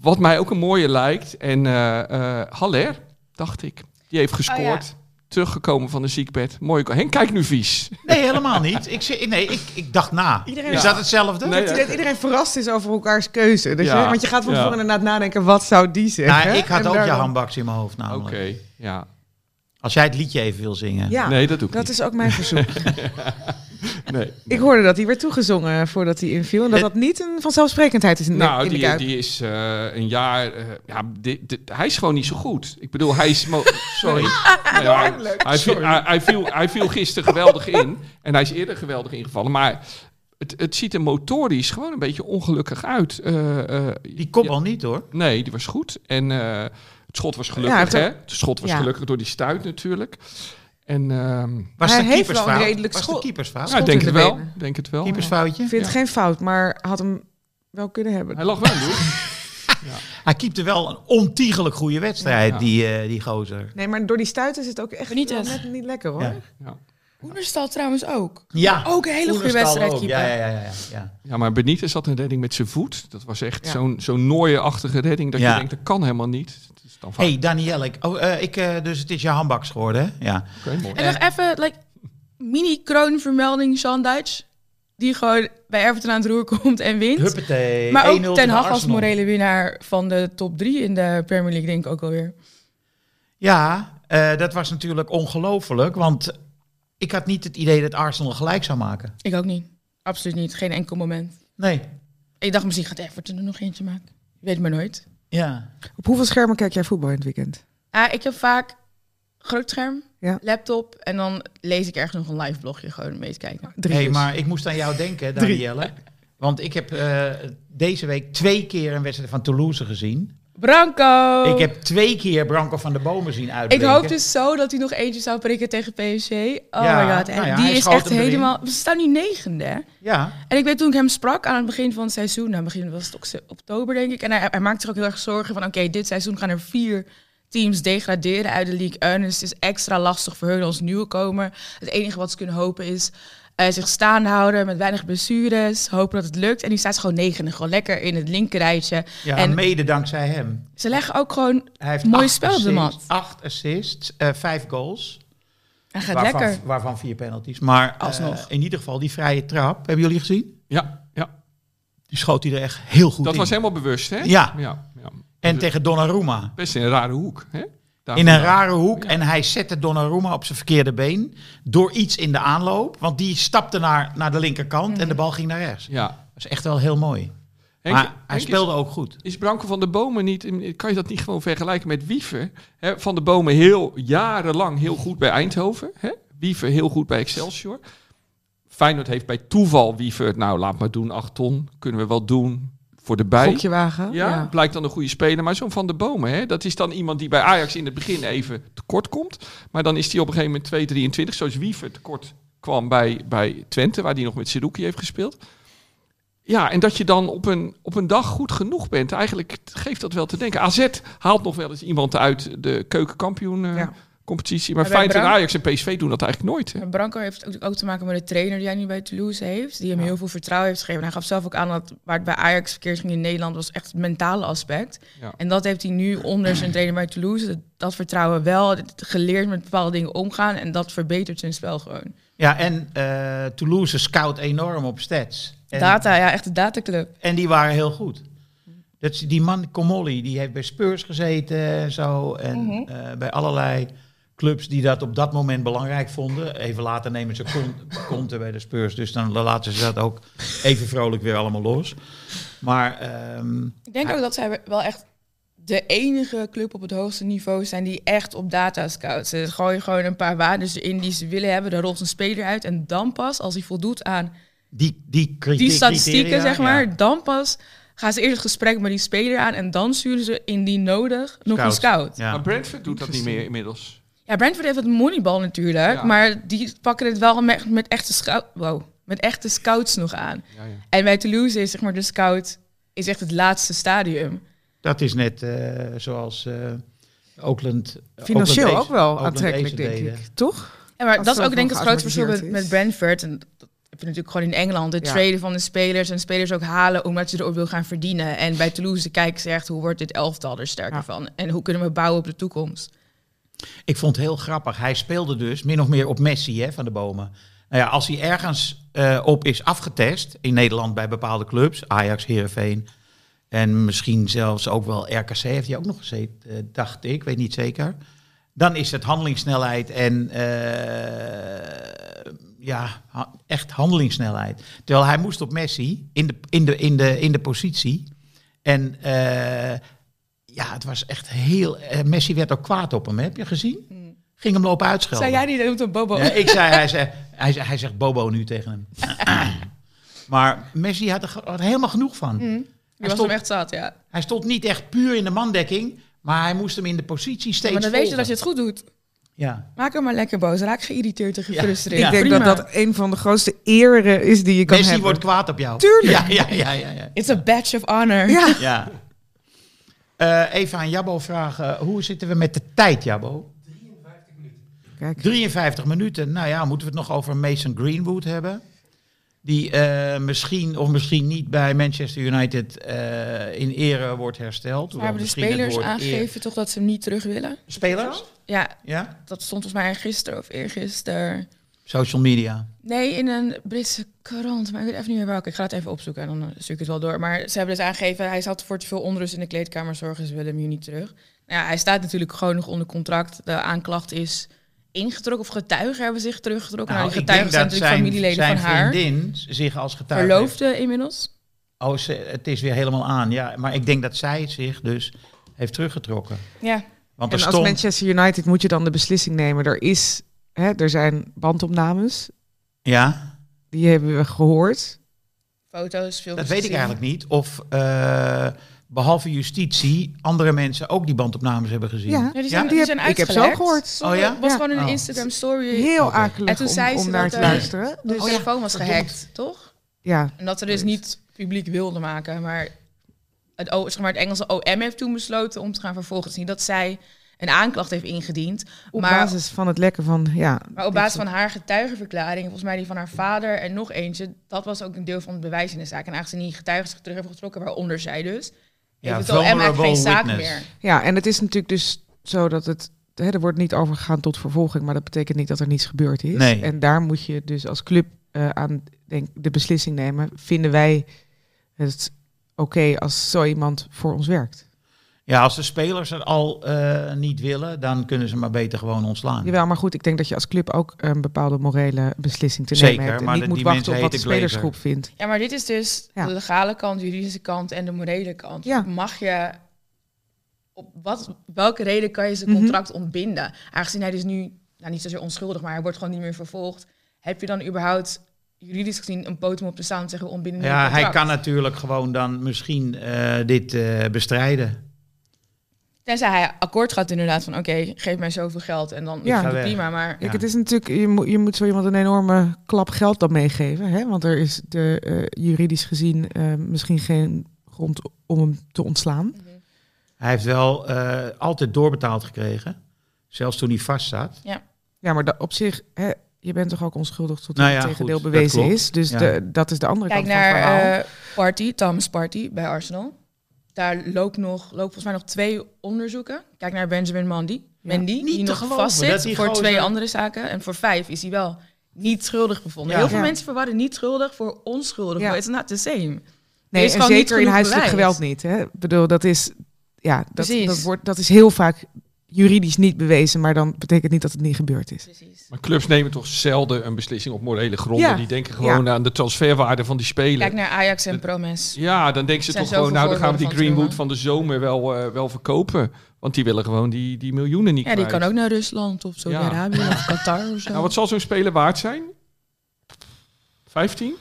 Wat mij ook een mooie lijkt. En eh eh, Haller, dacht ik. Die heeft gescoord. Teruggekomen van de ziekbed. Mooi. Henk, kijk nu vies. Nee, helemaal niet. Ik, nee, ik, ik dacht na. Iedereen- Is Ja. dat hetzelfde? Nee, Dat iedereen verrast is over elkaars keuze. Dus Ja. je, want je gaat van Ja. tevoren inderdaad nadenken, wat zou die zeggen? Nou, ik had En ook daar je handbaks in mijn hoofd Oké, namelijk. ja. Als jij het liedje even wil zingen. Ja, Nee, dat doe ik dat niet. is ook mijn verzoek. Nee. ik hoorde dat hij werd toegezongen voordat hij inviel. En dat dat niet een vanzelfsprekendheid is in, de- Nou, in de die, die is eh, een jaar... eh, ja, di- di- hij is gewoon niet zo goed. Ik bedoel, hij is... mo- Sorry. Nee, maar hij, hij, viel, hij, hij viel, hij viel gisteren geweldig in. En hij is eerder geweldig ingevallen. Maar het, het ziet er motorisch gewoon een beetje ongelukkig uit. Eh, eh, Die kopbal niet hoor. Nee, die was goed. En eh, het schot was Ja, gelukkig, hij heeft hè? Het schot was Ja. gelukkig door die stuit natuurlijk. En ehm Was Hij de heeft keepersfout? wel een redelijk Was de schot- keepersfout? ja, ik denk het de wel. Denk het wel. Keepersfoutje? Ik vind het Ja. geen fout, maar had hem wel kunnen hebben. Hij lag wel in doel. Hij keepte wel een ontiegelijk goede wedstrijd, Ja. die, eh, die gozer. Nee, maar door die stuit is het ook echt net niet lekker hoor. Ja. Ja. Oenerstal trouwens ook. Ja, Ook een hele goede wedstrijd. Ja, ja, ja, ja, ja. Ja, maar Benitez had een redding met zijn voet. Dat was echt Ja. zo'n zo'n nooie-achtige redding dat Ja. je denkt, dat kan helemaal niet. Het is dan vaak- Hey Danielle, ik, oh, eh, ik, eh, dus het is je handbaks geworden, hè? Ja. Mooi. En nog even, like, mini-kroonvermelding, Sean Dyche. Die gewoon bij Everton aan het roer komt en wint. Huppatee, maar 1-0 ook Ten Hag als morele winnaar van de top 3 in de Premier League, denk ik ook alweer. Ja, eh, dat was natuurlijk ongelooflijk, want ik had niet het idee dat Arsenal gelijk zou maken. Ik ook niet. Absoluut niet. Geen enkel moment. Nee. Ik dacht, misschien gaat Everton er nog eentje maken. Weet maar nooit. Ja. Op hoeveel schermen kijk jij voetbal in het weekend? Ah, ik heb vaak groot scherm, Ja. laptop en dan lees ik ergens nog een live blogje gewoon mee te kijken. Drie hey, dus. maar ik moest aan jou denken, Danielle. Want ik heb eh, deze week twee keer een wedstrijd van Toulouse gezien. Branco! Ik heb twee keer Branco van de Bomen zien Ik uitblinken. hoop dus zo dat hij nog eentje zou prikken tegen PSG. Oh Ja, my god, nou ja, die is echt erin. helemaal... We staan nu negende, hè? Ja, En ik weet toen ik hem sprak aan het begin van het seizoen, nou begin was het oktober denk ik, en hij, hij maakte zich ook heel erg zorgen van oké, dit seizoen gaan er vier teams degraderen uit de League 1. Dus het is extra lastig voor hun als nieuwkomer. Het enige wat ze kunnen hopen is eh, zich staande houden met weinig blessures, hopen dat het lukt. En die staat gewoon negende, gewoon lekker in het linkerrijtje. ja En- mede dankzij hem. Ze leggen ook gewoon, Hij heeft Mooi acht spel op de assists, mat. Acht assists, eh, vijf goals. hij gaat waarvan, lekker. waarvan vier penalties. Maar eh, Alsnog. in ieder geval die vrije trap, hebben jullie gezien? Ja, ja. Die schoot hij er echt heel goed dat in. was helemaal bewust, hè? Ja. ja, ja. En tegen Donnarumma. Best in een rare hoek, hè? Daar In een rare hoek. En hij zette Donnarumma op zijn verkeerde been. Door iets in de aanloop. Want die stapte naar, naar de linkerkant. En de bal ging naar rechts. Ja. Dat is echt wel heel mooi. Henk, maar hij Henk, speelde ook goed. Is, Branko van de Bomen niet... Kan je dat niet gewoon vergelijken met Wiever? Hè, van de Bomen heel jarenlang heel goed bij Eindhoven. Hè? Wiever heel goed bij Excelsior. Feyenoord heeft bij toeval Wiever... Nou, laat maar doen, 8 ton. Kunnen we wel doen voor de bij. Wagen. Ja, blijkt dan een goede speler. Maar zo'n Van de Bomen, hè, dat is dan iemand die bij Ajax in het begin even tekort komt. Maar dan is hij op een gegeven moment 2,23, zoals Wiever tekort kwam bij, bij Twente, waar hij nog met Seruki heeft gespeeld. Ja, en dat je dan op een, op een dag goed genoeg bent, eigenlijk geeft dat wel te denken. AZ haalt nog wel eens iemand uit de keukenkampioen eh, Ja. Competitie. Maar Feyenoord en Ajax en PSV doen dat eigenlijk nooit. Hè? Branco heeft ook, ook te maken met de trainer die hij nu bij Toulouse heeft. Die hem heel veel vertrouwen heeft gegeven. En hij gaf zelf ook aan dat waar het bij Ajax verkeerd ging in Nederland was echt het mentale aspect. Ja. En dat heeft hij nu onder zijn trainer bij Toulouse. Dat, dat vertrouwen wel, geleerd met bepaalde dingen omgaan. En dat verbetert zijn spel gewoon. Ja, en eh, Toulouse scout enorm op stats. En, Data, ja, echt een dataclub. en die waren heel goed. Dat, die man, Comolli, die heeft bij Spurs gezeten en zo. En Mhm. eh, bij allerlei clubs die dat op dat moment belangrijk vonden. Even later nemen ze kon- konten bij de Spurs. Dus dan laten ze dat ook even vrolijk weer allemaal los. Maar ehm, Ik denk ook dat zij wel echt de enige club op het hoogste niveau zijn die echt op data scouten. Ze gooien gewoon een paar waarden erin die ze willen hebben. Daar rolt een speler uit. En dan pas, als hij voldoet aan die, die, die statistieken, criteria, zeg maar, ja. dan pas gaan ze eerst het gesprek met die speler aan. En dan sturen ze indien nodig nog een Scout. scout. Ja. Ja. Maar Brentford doet dat niet meer inmiddels. Brentford heeft het moneybal natuurlijk. Ja. Maar die pakken het wel met, met, echte scout, wow, met echte scouts nog aan. Ja, ja. En bij Toulouse is zeg maar de scout is echt het laatste stadium. Dat is net eh, zoals eh Oakland. Financieel Oakland ook wel aantrekkelijk, denk deden. ik. Toch? Ja, maar Als dat is ook denk ik het grootste verschil met, met Brentford. En dat heb je natuurlijk gewoon in Engeland. Het Ja. traden van de spelers en spelers ook halen omdat je erop wil gaan verdienen. En bij Toulouse kijken ze echt hoe wordt dit elftal er sterker Ja. van. En hoe kunnen we bouwen op de toekomst. Ik vond het heel grappig. Hij speelde dus min of meer op Messi hè, van de bomen. Nou ja, als hij ergens eh, op is afgetest in Nederland bij bepaalde clubs, Ajax, Heerenveen en misschien zelfs ook wel RKC heeft hij ook nog gezeten, eh, dacht ik, weet niet zeker. Dan is het handelingssnelheid en eh, ja, echt handelingssnelheid. Terwijl hij moest op Messi in de, in de, in de, in de positie. En ja, het was echt heel. eh, Messi werd ook kwaad op hem, hè? heb je gezien? Ging hem lopen uitschelden. Zei jij niet dat een Bobo? Ja, ik zei, hij, zei, hij, zei, hij zegt Bobo nu tegen hem. maar Messi had er, had er helemaal genoeg van. Die Hij, was stond, hem echt zat, ja. hij stond niet echt puur in de mandekking, maar hij moest hem in de positie steeds maar dan weet je dat je het goed doet. Ja. Maak hem maar lekker boos. Raak geïrriteerd en gefrustreerd. Ja. Ik denk Prima. dat dat een van de grootste eren is die je kan Messi hebben. wordt kwaad op jou. Tuurlijk. Ja, ja, ja, ja. ja. It's a badge of honor. Ja. ja. Eh, even aan Jabbo vragen, hoe zitten we met de tijd, Jabbo? Kijk. 53 minuten. Nou ja, moeten we het nog over Mason Greenwood hebben? Die eh, misschien of misschien niet bij Manchester United eh, in ere wordt hersteld. Maar hebben de spelers eer- aangegeven toch dat ze hem niet terug willen? Spelers? Ja, Ja? dat stond volgens mij gisteren of eergisteren. Social media. Nee, in een Britse krant, maar ik weet even niet meer welke. Ik ga het even opzoeken en dan eh, stuur ik het wel door. Maar ze hebben dus aangegeven, hij zat voor te veel onrust in de kleedkamer zorgen, ze willen hem hier niet terug. Nou ja, hij staat natuurlijk gewoon nog onder contract. De aanklacht is ingetrokken, of getuigen hebben zich teruggetrokken. Nou, die denk getuigen zijn natuurlijk zijn, familieleden zijn van haar. vriendin zich als getuige... Verloofde inmiddels. Oh, ze, het is weer helemaal aan. Ja, maar ik denk dat zij zich dus heeft teruggetrokken. Ja, Want En er als stond... Manchester United moet je dan de beslissing nemen. Er, is, hè, er zijn bandopnames, Ja, die hebben we gehoord. foto's, filmpjes. dat weet ik eigenlijk niet. Of eh, behalve justitie andere mensen ook die bandopnames hebben gezien. Ja. Ja, die Ja, zijn, die die heb- zijn ik heb ze uitgelekt. ook gehoord. Sommige- Oh ja? Het was Ja. gewoon een Oh. Instagram story. Heel akelig En toen om, zei ze om naar dat te er- luisteren. Dus Dus de telefoon was verdomd. gehackt, toch? ja, En dat ze dus niet publiek wilde maken. Maar het, O- zeg maar het Engelse OM heeft toen besloten om te gaan vervolgen. Het is niet dat zij een aanklacht heeft ingediend. op maar, basis van het lekken van... Ja, maar op basis van haar getuigenverklaring, volgens mij die van haar vader en nog eentje, dat was ook een deel van het bewijs in de zaak. En aangezien die getuigen zich terug hebben getrokken, waaronder zij dus, Ja, heeft het OM eigenlijk geen zaak witness. meer. Ja, en het is natuurlijk dus zo dat het... Hè, er wordt niet overgegaan tot vervolging, maar dat betekent niet dat er niets gebeurd is. Nee. En daar moet je dus als club eh, aan denk, de beslissing nemen. Vinden wij het oké als zo iemand voor ons werkt? Ja, als de spelers het al eh, niet willen, dan kunnen ze maar beter gewoon ontslaan. Jawel, maar goed, ik denk dat je als club ook een bepaalde morele beslissing te Zeker, nemen hebt. En maar niet de- moet die wachten op wat de spelersgroep vindt. Ja, maar dit is dus Ja. de legale kant, de juridische kant en de morele kant. Ja. Mag je op wat, welke reden kan je zijn Mhm. contract ontbinden? Aangezien hij dus nu, nou niet zozeer onschuldig, maar hij wordt gewoon niet meer vervolgd. Heb je dan überhaupt juridisch gezien een potem op te staan om te zeggen ontbinden Ja, hij kan natuurlijk gewoon dan misschien eh, dit eh, bestrijden. Tenzij hij akkoord gaat inderdaad van oké, geef mij zoveel geld en dan Ja. het prima. Maar Kijk, het is natuurlijk, je moet, je moet zo iemand een enorme klap geld dan meegeven. Hè? Want er is de, eh, juridisch gezien eh, misschien geen grond om hem te ontslaan. Hij heeft wel eh, altijd doorbetaald gekregen. Zelfs toen hij vast zat. Ja, maar da- op zich, hè, je bent toch ook onschuldig tot Nou het ja, tegendeel goed, bewezen is. Dus Ja. de, dat is de andere Kijk kant van het verhaal. naar eh, Party, Thomas Party bij Arsenal. Daar loopt nog, loopt volgens mij nog twee onderzoeken. Kijk naar Benjamin Mandy. Ja. Niet die nog geloven vast dat zit die voor gozer- twee andere zaken. En voor vijf is hij wel niet schuldig bevonden. Ja. Heel veel Ja. mensen verwarren niet schuldig voor onschuldig. Ja. It's not the same. Nee, is en zeker in huiselijk bewijs. geweld niet. Hè? Ik bedoel, dat is, ja, dat, dat, wordt, dat is heel vaak juridisch niet bewezen, maar dan betekent niet dat het niet gebeurd is. Precies. Maar clubs nemen toch zelden een beslissing op morele gronden. Ja. Die denken gewoon aan de transferwaarde van die speler. Kijk naar Ajax en Promes. Ja, dan denken ze toch gewoon, nou dan gaan we die Greenwood van van de zomer wel, eh, wel verkopen. Want die willen gewoon die, die miljoenen niet Ja, die kan ook naar Rusland of Saudi-Arabië of Qatar of zo. Nou, wat zal zo'n speler waard zijn? 15?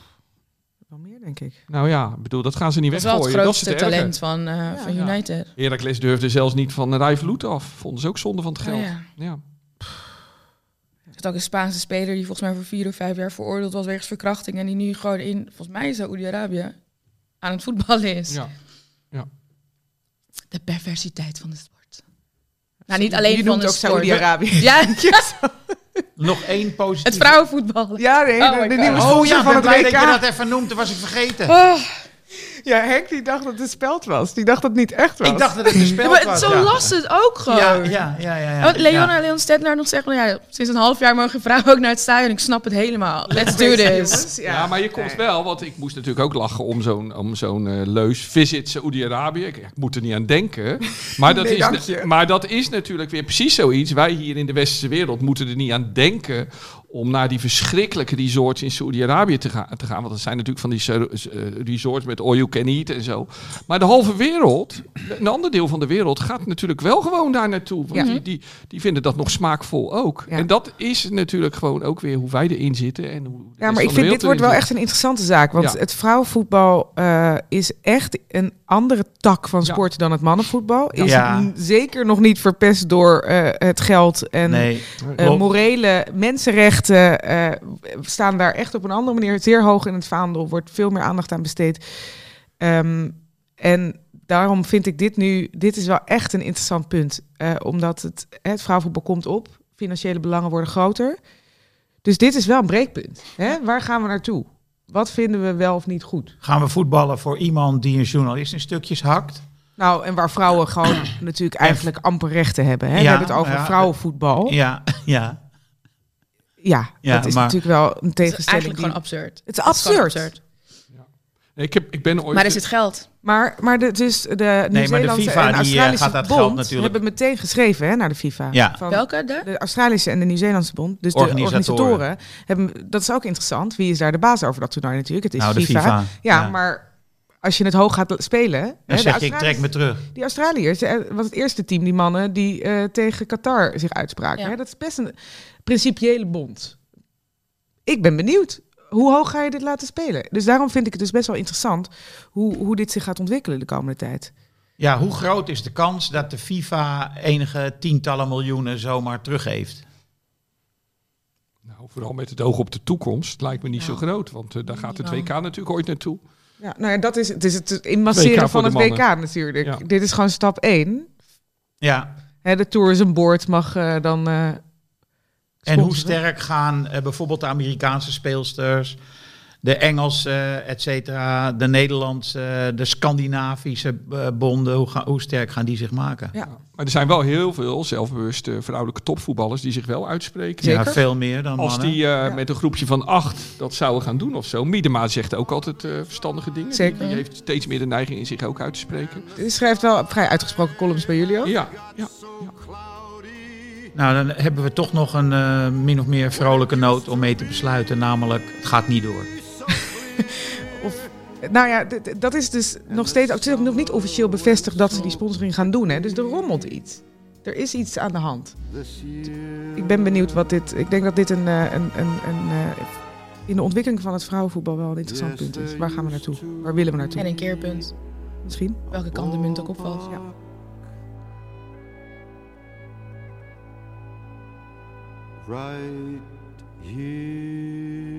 Wel denk ik. Nou ja, ik bedoel, dat gaan ze niet dat is wel het weggooien. Dat is grootste het erge. talent van, eh, van Ja. United. Heracles durfde zelfs niet van Rijf Vloed af. Vonden ze ook zonde van het geld. Oh, ja. ja. Er is ook een Spaanse speler die volgens mij voor vier of vijf jaar veroordeeld was wegens verkrachting. En die nu gewoon in, volgens mij Saoedi-Arabië, aan het voetballen is. Ja. De perversiteit van de sport. Nou, niet alleen Je van noemt de ook sport. Saudi-Arabië. Ja, Nog één positief. het vrouwenvoetbal. Ja, nee, Oh de, nieuwe Oh ja, van ben het blij WK. dat je dat even noemt. Dat was ik vergeten. Oh, Ja, Henk die dacht dat het speld was. Die dacht dat het niet echt was. Ik dacht dat het een ja, spel maar was. zo ja. las het ook gewoon. Ja, ja, ja, ja. ja. Want Leona Ja. Leon nog zegt, nou ja, sinds een half jaar mogen vrouwen ook naar het stadion. Ik snap het helemaal. Let's do this. Ja, maar je komt wel, want ik moest natuurlijk ook lachen om zo'n om zo'n eh, leus. Visit Saoedi-Arabië. Ik, ik moet er niet aan denken. Maar dat, Nee, is, je. maar dat is natuurlijk weer precies zoiets. Wij hier in de westerse wereld moeten er niet aan denken om naar die verschrikkelijke resorts in Saoedi-Arabië te gaan, te gaan. Want dat zijn natuurlijk van die eh, resorts met all you can eat en zo. Maar de halve wereld, een ander deel van de wereld, gaat natuurlijk wel gewoon daar naartoe. Want Ja. die, die, die vinden dat nog smaakvol ook. Ja. En dat is natuurlijk gewoon ook weer hoe wij erin zitten. En hoe Ja, maar ik vind dit wordt wel echt een interessante zaak. Want Ja. het vrouwenvoetbal eh, is echt een andere tak van Ja. sport dan het mannenvoetbal. Is zeker nog niet verpest door eh, het geld en Nee, eh, morele mensenrechten. Eh, staan daar echt op een andere manier zeer hoog in het vaandel. Wordt veel meer aandacht aan besteed. Ehm, en daarom vind ik dit nu, dit is wel echt een interessant punt. Eh, omdat het, het vrouwenvoetbal komt op. Financiële belangen worden groter. Dus dit is wel een breekpunt. Hè? Waar gaan we naartoe? Wat vinden we wel of niet goed? Gaan we voetballen voor iemand die een journalist in stukjes hakt? Nou, en waar vrouwen gewoon natuurlijk eigenlijk amper rechten hebben. Hè? we hebben het over ja. vrouwenvoetbal. Ja, Ja, ja. Ja, dat is maar- natuurlijk wel een Het is tegenstelling. eigenlijk die- gewoon absurd. Het is Het is absurd. Ik, heb, ik ben ooit... Maar er zit geld. Maar, maar de, dus de de Nieuw-Zeelandse FIFA en die, eh, Australische gaat dat geld bond natuurlijk- hebben meteen geschreven hè, naar de FIFA. Ja. Van Welke? De? de Australische en de Nieuw-Zeelandse bond. Dus de Organisatoren. hebben... Dat is ook interessant. Wie is daar de baas over dat toernooi natuurlijk? Het is nou de FIFA. FIFA. Ja, maar als je het hoog gaat spelen... hè, Dan zeg je, ik trek me terug. Die Australiërs eh, was het eerste team, die mannen, die eh, tegen Qatar zich uitspraken. Ja. Hè? Dat is best een principiële bond. Ik ben benieuwd. Hoe hoog ga je dit laten spelen? Dus daarom vind ik het dus best wel interessant hoe, hoe dit zich gaat ontwikkelen de komende tijd. Ja, hoe groot is de kans dat de FIFA enige tientallen miljoenen zomaar teruggeeft? Nou, vooral met het oog op de toekomst lijkt me niet zo groot. Want eh, daar gaat het. WK natuurlijk ooit naartoe. Ja, nou ja, dat is het, is het inmasseren WK van de het WK natuurlijk. Ja. Dit is gewoon stap 1. Ja, Hè, de tourism board mag eh, dan. eh, en hoe sterk gaan eh, bijvoorbeeld de Amerikaanse speelsters, de Engelse, eh, et cetera, de Nederlandse, de Scandinavische eh, bonden, hoe, ga- hoe sterk gaan die zich maken? Ja. Maar er zijn wel heel veel zelfbewuste vrouwelijke topvoetballers die zich wel uitspreken. Zeker. Ja, veel meer dan Als mannen. die eh, Ja. met een groepje van acht dat zouden gaan doen of zo. Miedema zegt ook altijd eh, verstandige dingen. Zeker. Die, die heeft steeds meer de neiging in zich ook uit te spreken. Je schrijft wel vrij uitgesproken columns bij jullie ook. Ja, ja. Nou, dan hebben we toch nog een eh, min of meer vrolijke noot om mee te besluiten, namelijk het gaat niet door. Of, nou ja, dat is dus nog steeds het is ook nog niet officieel bevestigd dat ze die sponsoring gaan doen. Hè? Dus er rommelt iets. Er is iets aan de hand. Ik ben benieuwd wat dit. Ik denk dat dit een, eh, een, een, een eh, in de ontwikkeling van het vrouwenvoetbal wel een interessant punt is. Waar gaan we naartoe? Waar willen we naartoe? En een keerpunt. Misschien. Welke kant de munt ook opvalt. Ja. right here.